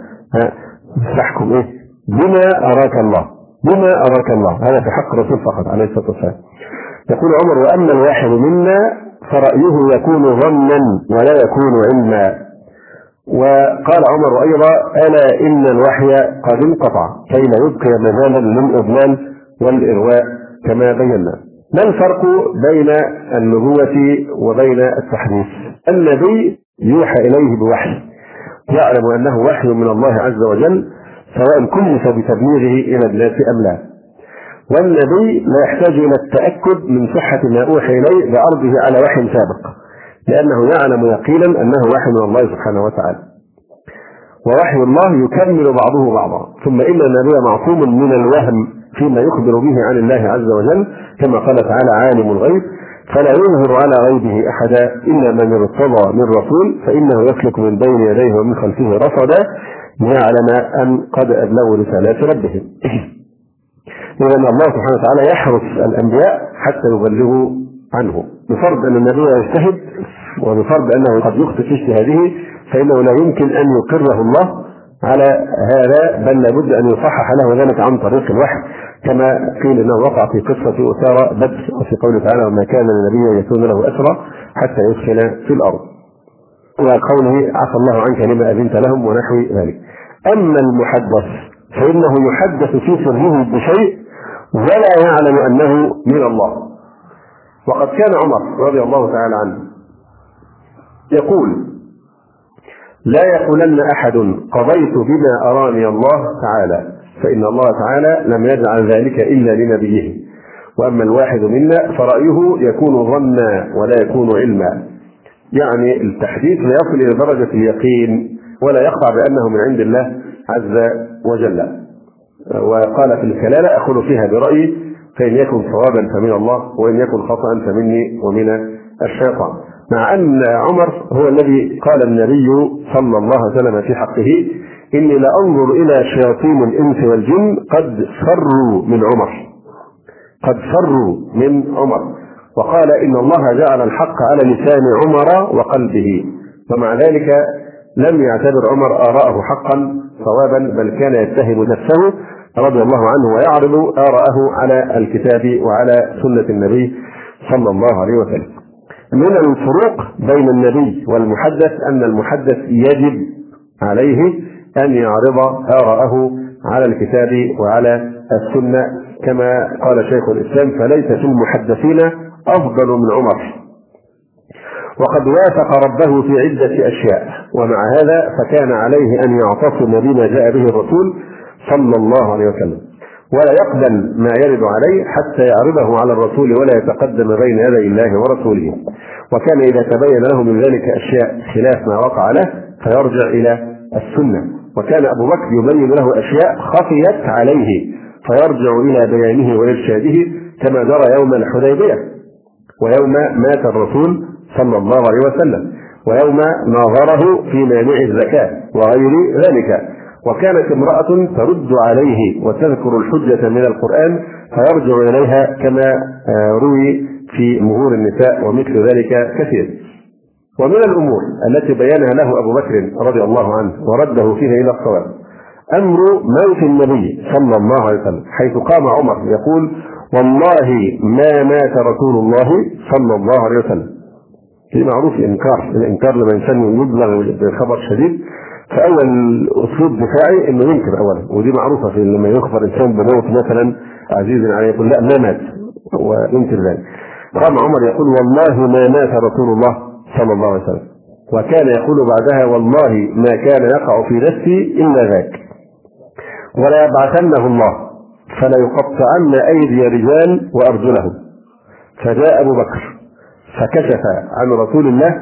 تحكم إيه؟ بما أراك الله بما أراك الله. هذا في حق الرسول فقط عليه الصلاة والسلام. يقول عمر وأما الواحد منا فرأيه يكون ظنا ولا يكون علما. وقال عمر أيضا ألا إن الوحي قد انقطع كي لا يبقي مجالا للإضلال والإغواء كما بينا. ما الفرق بين النبوة وبين التحديث؟ النبي يوحى إليه بوحي. يعلم أنه وحي من الله عز وجل سواء كلف بتبليغه إلى الناس أم لا. والنبي لا يحتاج إلى التأكد من صحة ما أوحي إليه بعرضه على وحي سابق لأنه يعلم يقينا أنه وحي من الله سبحانه وتعالى. ووحي الله يكمل بعضه بعضا ثم إن النبي معصوم من الوهم فيما يخبر به عن الله عز وجل كما قال تعالى عالم الغيب فلا يظهر على غيبه أحدا إلا من ارتضى من رسول فإنه يسلك من بين يديه ومن خلفه رصدا ليعلم أن قد أبلغوا رسالات ربهم إذا الله سبحانه وتعالى يحرس الأنبياء حتى يبلغوا عنه. بفرض أن النبي يجتهد وبفرض أنه قد يخطئ في اجتهاده فإنه لا يمكن أن يقره الله على هذا بل لابد أن يصحح له ذلك عن طريق الوحي. كما قيل أنه وقع في قصة أسارة بدر وفي قوله تعالى وما كان للنبي يكون له أسرى حتى يدخل في الأرض وقوله عفى الله عنك لما أذنت لهم ونحو ذلك. أما المحدث فإنه يحدث في سره بشيء ولا يعلم أنه من الله. وقد كان عمر رضي الله تعالى عنه يقول لا يقولن أحد قضيت بما أراني الله تعالى فإن الله تعالى لم يجعل ذلك إلا لنبيه. وأما الواحد منا فرأيه يكون ظنا ولا يكون علما. يعني التحديث لا يصل إلى درجة اليقين ولا يقع بأنه من عند الله عز وجل. وقال في الكلالة أقول فيها برأيي فإن يكن صوابا فمن الله وإن يكن خطأ فمني ومن الشيطان. مع أن عمر هو الذي قال النبي صلى الله عليه وسلم في حقه إني لأنظر إلى شياطين الإنس والجن قد فروا من عمر. قد فروا من عمر. وقال إن الله جعل الحق على لسان عمر وقلبه. ومع ذلك لم يعتبر عمر آراءه حقا صوابا بل كان يتهم نفسه. رضي الله عنه ويعرض آراءه على الكتاب وعلى سنة النبي صلى الله عليه وسلم. من الفروق بين النبي والمحدث أن المحدث يجب عليه أن يعرض آراءه على الكتاب وعلى السنة كما قال شيخ الإسلام فليس في المحدثين أفضل من عمر. وقد وافق ربه في عدة أشياء ومع هذا فكان عليه أن يعتصم بما جاء به الرسول صلى الله عليه وسلم. ولا يقبل ما يرد عليه حتى يعرضه على الرسول ولا يتقدم بين يدي الله ورسوله. وكان إذا تبين له من ذلك أشياء خلاف ما وقع له فيرجع إلى السنة. وكان أبو بكر يبين له أشياء خفيت عليه فيرجع إلى بيانه وإرشاده كما جرى يوم الحديبية. ويوم مات الرسول صلى الله عليه وسلم. ويوم ناظره في مانع الزكاة وغير ذلك. وكانت امرأة ترد عليه وتذكر الحجة من القرآن فيرجع إليها كما روي في مهور النساء ومثل ذلك كثير. ومن الأمور التي بينها له أبو بكر رضي الله عنه ورده فيها إلى الصواب أمر موت النبي صلى الله عليه وسلم حيث قام عمر يقول والله ما مات رسول الله صلى الله عليه وسلم. في معروف الإنكار الإنكار لما إنسان يبلغ بخبر شديد فأول أسلوب دفاعي إنه ينكر أولا ودي معروفة في لما يخبر إنسان بموت مثلا عزيز عليه يقول لا ما مات وينكر ذلك. قام عمر يقول والله ما مات رسول الله صلى الله عليه وسلم. وكان يقول بعدها والله ما كان يقع في نفسي إلا ذاك. ولا يبعثنه الله فلا يقطعن أيدي رجال وأرجلهم. فجاء أبو بكر فكشف عن رسول الله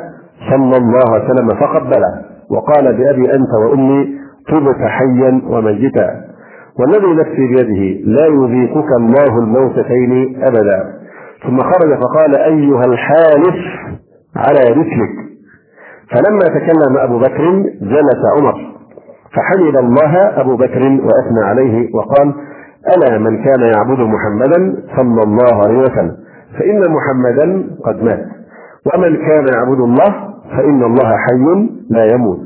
صلى الله عليه وسلم فقبله. وقال بأبي أنت وأمي طبت حيا وميتا والذي نفسي بيده لا يذيقك الله الموتتين أبدا. ثم خرج فقال أيها الحالف على رسلك فلما تكلم أبو بكر جلس عمر فحمد الله أبو بكر وأثنى عليه وقال ألا من كان يعبد محمدا صلى الله عليه وسلم فإن محمدا قد مات. ومن كان يعبد الله فإن الله حي لا يموت.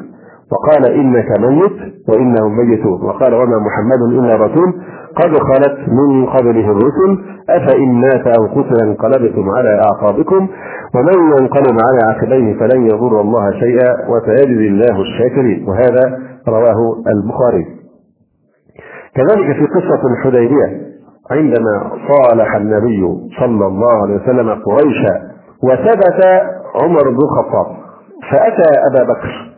وقال إنك ميت وإنهم ميتون. وقال وما محمد إلا رسول. قد خلت من قبله الرسل. أفإن مات أو قتل انقلبتم على أعقابكم. ومن ينقلب على عقبيه فلن يضر الله شيئا وسيجزي الله الشاكرين. وهذا رواه البخاري. كذلك في قصة الحديبية عندما صالح النبي صلى الله عليه وسلم قريشا وثبت عمر بن الخطاب. فأتى أبا بكر.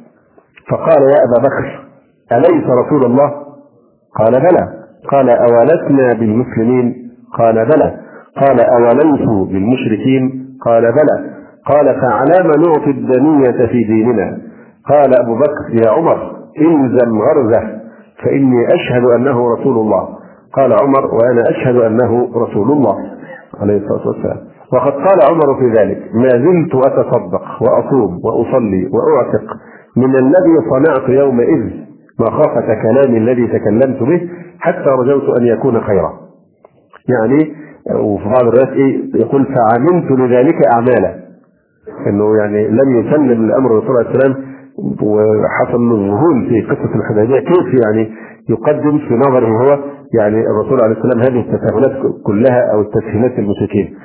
فقال يا أبا بكر أليس رسول الله؟ قال بلى. قال أولسنا بالمسلمين؟ قال بلى. قال أوليسوا بالمشركين؟ قال بلى. قال فعلام نعطي الدنية في ديننا؟ قال أبو بكر يا عمر إلزم غرزه فإني أشهد أنه رسول الله. قال عمر وأنا أشهد أنه رسول الله. عليه الصلاة والسلام. وقد قال عمر في ذلك ما زلت أتصدق وأصوم وأصلي وأعتق من الذي صنعت يومئذ مخافة كلامي الذي تكلمت به حتى رجوت أن يكون خيرا. يعني وفي بعض الروايات إيه يقول فعملت لذلك أعمالا. إنه يعني لم يسلم الأمر الرسول عليه السلام وحصل له ذهول في قصة الحديبية. كيف يعني يقدم في نظره هو يعني الرسول عليه السلام هذه التساهلات كلها أو التسهيلات المشركين؟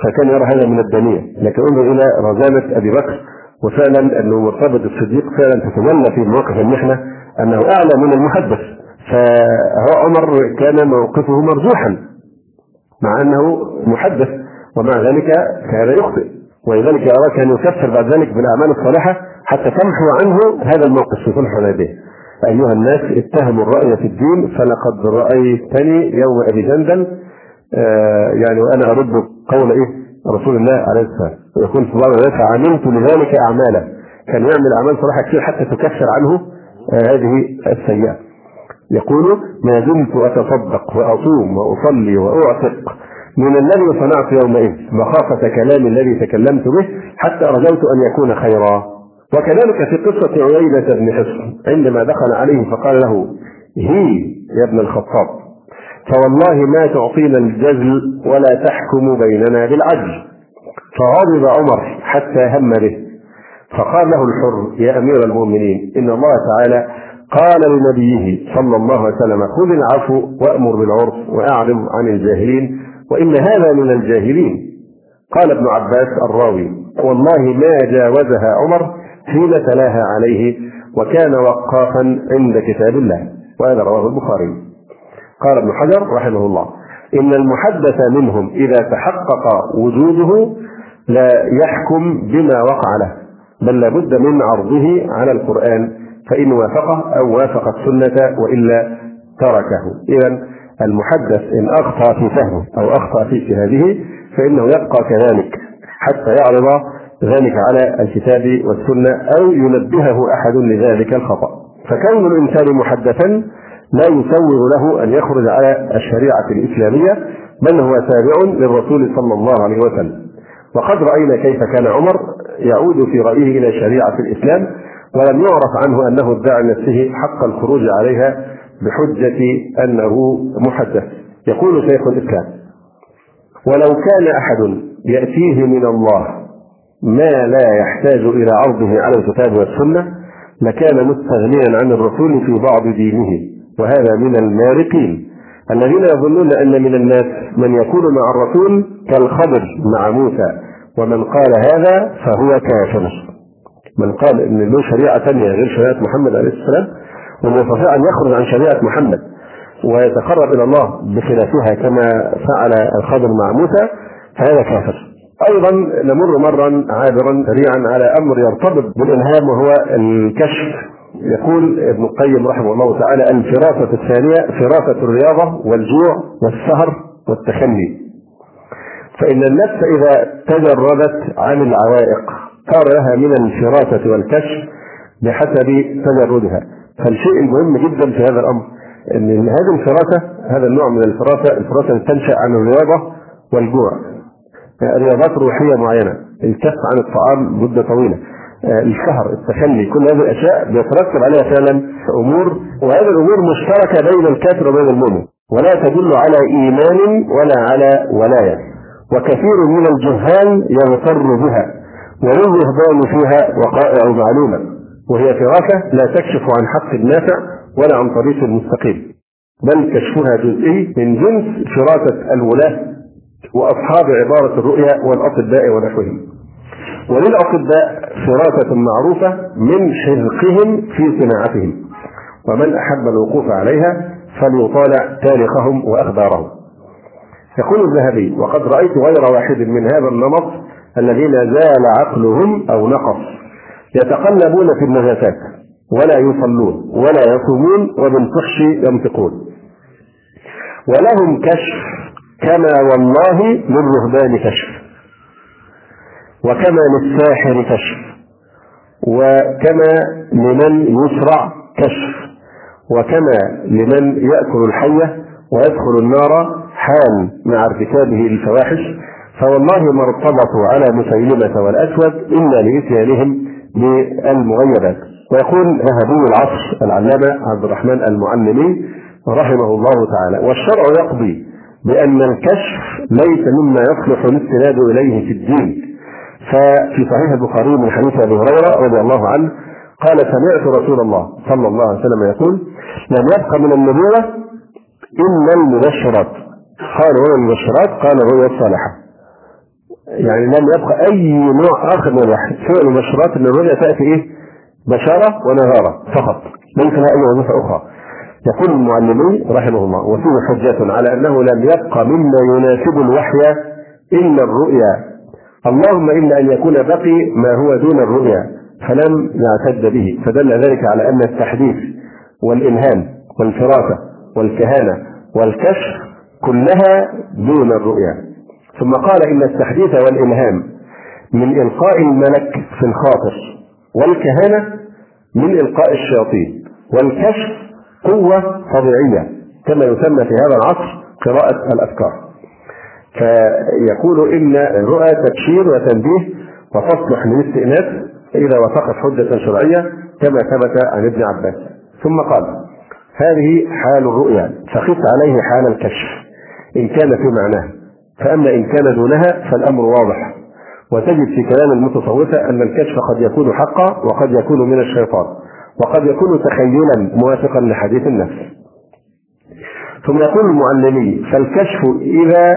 فكان يرى هذا من الدنية لكن انظر إلى رزانة أبي بكر وفعلا أنه مرتبط الصديق فعلا تتولى في مواقف المحنة أنه أعلى من المحدث. فهو عمر كان موقفه مرجوحا مع أنه محدث ومع ذلك كان يخطئ. ولذلك أراك أن يكفر بعد ذلك بالأعمال الصالحة حتى تمحو عنه هذا الموقف في صلح الحديبية. أيها الناس اتهموا الرأي في الدين فلقد رأيتني يوم أبي جندل. آه يعني وأنا أرد قول إيه؟ رسول الله عليه السلام ويقول في بعض الناس عملت لذلك أعمالا. كان يعمل أعمال صالحة كثير حتى تكفر عنه آه هذه السيئة. يقول ما زلت أتصدق وأصوم وأصلي وأعتق من الذي صنعت يومئذ مخافة كلامي الذي تكلمت به حتى رجوت أن يكون خيرا. وكذلك في قصة عيينة بن حصن عندما دخل عليه فقال له هي يا ابن الخطاب. فوالله ما تعطينا الجزل ولا تحكم بيننا بالعدل. فغضب عمر حتى هم به فقال له الحر يا أمير المؤمنين إن الله تعالى قال لنبيه صلى الله عليه وسلم خذ العفو وأمر بالعرف وأعرض عن الجاهلين وإن هذا من الجاهلين. قال ابن عباس الراوي والله ما جاوزها عمر حين تلاها عليه وكان وقافا عند كتاب الله. وهذا رواه البخاري. قال ابن حجر رحمه الله إن المحدث منهم إذا تحقق وجوده لا يحكم بما وقع له بل لابد من عرضه على القرآن فإن وافقه أو وافق السنة وإلا تركه. إذا المحدث إن أخطأ في فهمه أو أخطأ في اجتهاده فإنه يبقى كذلك حتى يعرض ذلك على الكتاب والسنة أو ينبهه أحد لذلك الخطأ. فكون الإنسان محدثا لا يسوغ له أن يخرج على الشريعة الإسلامية بل هو تابع للرسول صلى الله عليه وسلم. وقد رأينا كيف كان عمر يعود في رأيه إلى شريعة الإسلام ولم يعرف عنه أنه ادعى نفسه حق الخروج عليها بحجة أنه محدث. يقول شيخ الإسلام ولو كان أحد يأتيه من الله ما لا يحتاج إلى عرضه على الكتاب والسنة لكان مستغنيا عن الرسول في بعض دينه. وهذا من المارقين. الذين يظنون أن من الناس من يكون مع الرسول كالخضر مع موسى. ومن قال هذا فهو كافر. من قال إن له شريعة ثانية غير شريعة محمد عليه السلام وهو يستطيع أن يخرج عن شريعة محمد ويتقرب إلى الله بخلافها كما فعل الخضر مع موسى فهذا كافر. أيضا نمر مرا عابرا سريعا على أمر يرتبط بالإلهام وهو الكشف. يقول ابن القيم رحمه الله تعالى الفراسة الثانية فراسة الرياضة والجوع والسهر والتخلي. فإن النفس إذا تجردت عن العوائق صار لها من الفراسة والكشف بحسب تجردها. فالشيء المهم جدا في هذا الأمر أن هذه الفراسة هذا النوع من الفراسة الفراسة تنشأ عن الرياضة والجوع. رياضات روحية معينة الكف عن الطعام مدة طويلة. السهر التخلي. كل هذه الأشياء بيترتب عليها فعلا أمور وهذه الأمور مشتركة بين الكافر وبين المؤمن ولا تدل على إيمان ولا على ولاية. وكثير من الجهال يغتر بها وللرهبان فيها وقائع معلومة وهي فراسة لا تكشف عن حق النافع ولا عن طريق المستقيم بل كشفها جزئي من جنس فراسة الولاة وأصحاب عبارة الرؤيا والأطباء ونحوهم. وللأطباء فراسة معروفة من حذقهم في صناعتهم. ومن أحب الوقوف عليها فليطالع تاريخهم وأخبارهم. يقول الذهبي وقد رأيت غير واحد من هذا النمط الذين زال عقلهم أو نقص. يتقلبون في النجاسات ولا يصلون ولا يصومون وبالفحش ينطقون. ولهم كشف كما والله للرهبان كشف. وكما للساحر كشف وكما لمن يسرع كشف وكما لمن يأكل الحية ويدخل النار حال مع ارتكابه الفواحش فوالله ما ارتبطوا على مسيلمة والأسود إلا لإتيانهم بالمغيبات. ويقول ذهبي العصر العلامة عبد الرحمن المعلمي رحمه الله تعالى والشرع يقضي بأن الكشف ليس مما يصلح الاستناد إليه في الدين. ففي صحيح البخاري من حديث أبي هريرة رضي الله عنه قال سمعت رسول الله صلى الله عليه وسلم يقول لم يبق من النبوة إلا المبشرات. قال وما المبشرات؟ قال الرؤيا الصالحة. يعني لم يبقى أي نوع آخر من الوحي. سوى المبشرات أن الرؤيا تأتي إيه؟ بشارة ونذارة فقط. ليس لها أي وظيفة أخرى. يقول المعلمين رحمه الله وفيه حجة على أنه لم يبقى مما يناسب الوحي إلا الرؤيا. اللهم إلا أن يكون بقي ما هو دون الرؤيا فلم يعتد به. فدل ذلك على أن التحديث والإلهام والفراسة والكهانة والكشف كلها دون الرؤيا. ثم قال إن التحديث والإلهام من إلقاء الملك في الخاطر والكهانة من إلقاء الشياطين والكشف قوة طبيعية كما يسمى في هذا العصر قراءة الأفكار فيقول إن الرؤى تبشير وتنبيه وتصلح للاستئناس إذا وافقت حجة شرعية كما ثبت عن ابن عباس. ثم قال هذه حال الرؤيا فقس عليه حال الكشف إن كان في معناه. فأما إن كان دونها فالأمر واضح. وتجد في كلام المتصوفة أن الكشف قد يكون حقا وقد يكون من الشيطان وقد يكون تخيلا موافقا لحديث النفس. ثم يقول المعلمي فالكشف إذا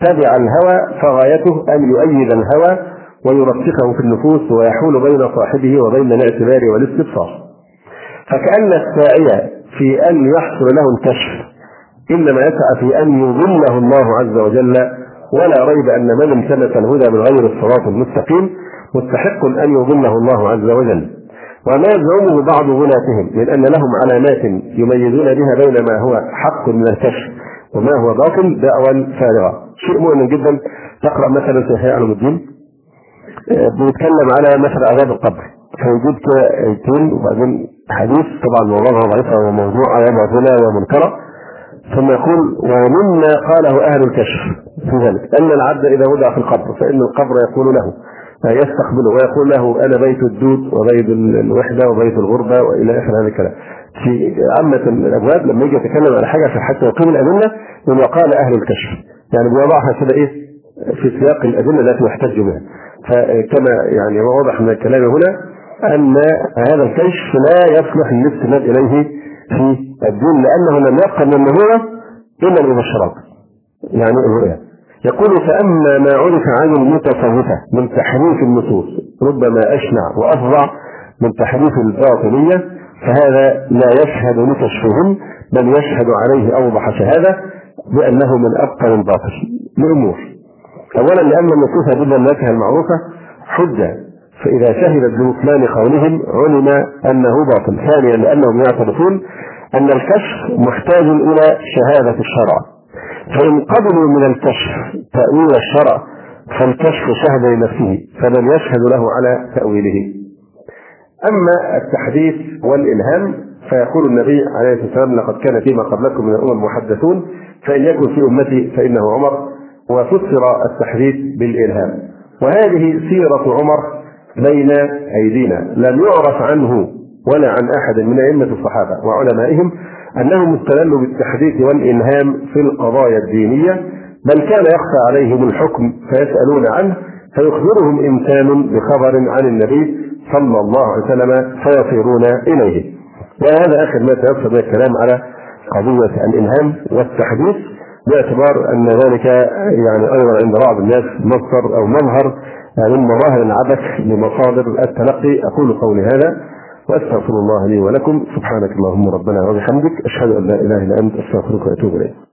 تبع الهوى فغايته أن يؤيد الهوى ويرسخه في النفوس ويحول بين صاحبه وبين الاعتبار والاستبصار. فكأن الساعي في أن يحصل له الكشف إنما يسعى في أن يضله الله عز وجل ولا ريب أن من التمس الهدى من غير الصراط المستقيم مستحق أن يضله الله عز وجل. وما يزعمه بعض غلاتهم من أن لهم علامات يميزون بها بين ما هو حق من الكشف وما هو باطل دعوى فارغة. شيء مؤلم جدا. تقرأ مثلا في علوم الدين. بيتكلم على مثل عذاب القبر. فوجود ايتين وبعدين حديث طبعا موضوعها ضعيفة وموضوعة وباطلة ومنكرة ثم يقول ومما قاله أهل الكشف في ذلك أن العبد إذا وضع في القبر فإن القبر يقول له يستقبله ويقول له أنا بيت الدود وبيت الوحدة وبيت الغربة وإلى آخر هذا الكلام. في عامة الأبواب لما يجي يتكلم على حاجة حتى يقيم الأدلة يقول وقال أهل الكشف. يعني بيضعها كده إيه؟ في سياق الأدلة التي يحتج بها. فكما يعني واضح من الكلام هنا أن هذا الكشف لا يصلح للاستناد إليه في الدين لأنه لم يبقى من النبوة إلا المبشرات يعني الرؤيا. يقول فأما ما عرف عن المتصوفة من تحريف النصوص ربما أشنع وأفظع من تحريف الباطنية فهذا لا يشهد لكشفهم بل يشهد عليه أوضح شهادة بأنه من أبطل الباطل لأمور أولا لأن النصوص بالله المعروفة. حجة فإذا شهدت ببطلان قولهم علم أنه باطل. ثانيا لأنهم يعترفون أن الكشف محتاج إلى شهادة الشرع. فإن قبلوا من الكشف تأويل الشرع فالكشف شهد لنفسه فمن يشهد له على تأويله. أما التحديث والإلهام فيقول النبي عليه الصلاة والسلام لقد كان فيما قبلكم من الأمم محدثون فإن يكن في أمتي فإنه عمر. وفسر التحديث بالإلهام. وهذه سيرة عمر بين أيدينا. لم يعرف عنه ولا عن أحد من أئمة الصحابة وعلمائهم أنهم استدلوا بالتحديث والإلهام في القضايا الدينية بل كان يخفى عليهم الحكم فيسألون عنه فيخبرهم إنسان بخبر عن النبي صلى الله عليه وسلم فيصيرون إليه. وهذا آخر ما تيسر من الكلام على قضية الإلهام والتحديث باعتبار أن ذلك يعني أيضا عند بعض الناس مصدر أو مظهر من مظاهر العبث لمصادر التلقي. أقول قولي هذا وأستغفر الله لي ولكم. سبحانك اللهم ربنا وبحمدك أشهد أن لا إله إلا أنت أستغفرك وأتوب إليك.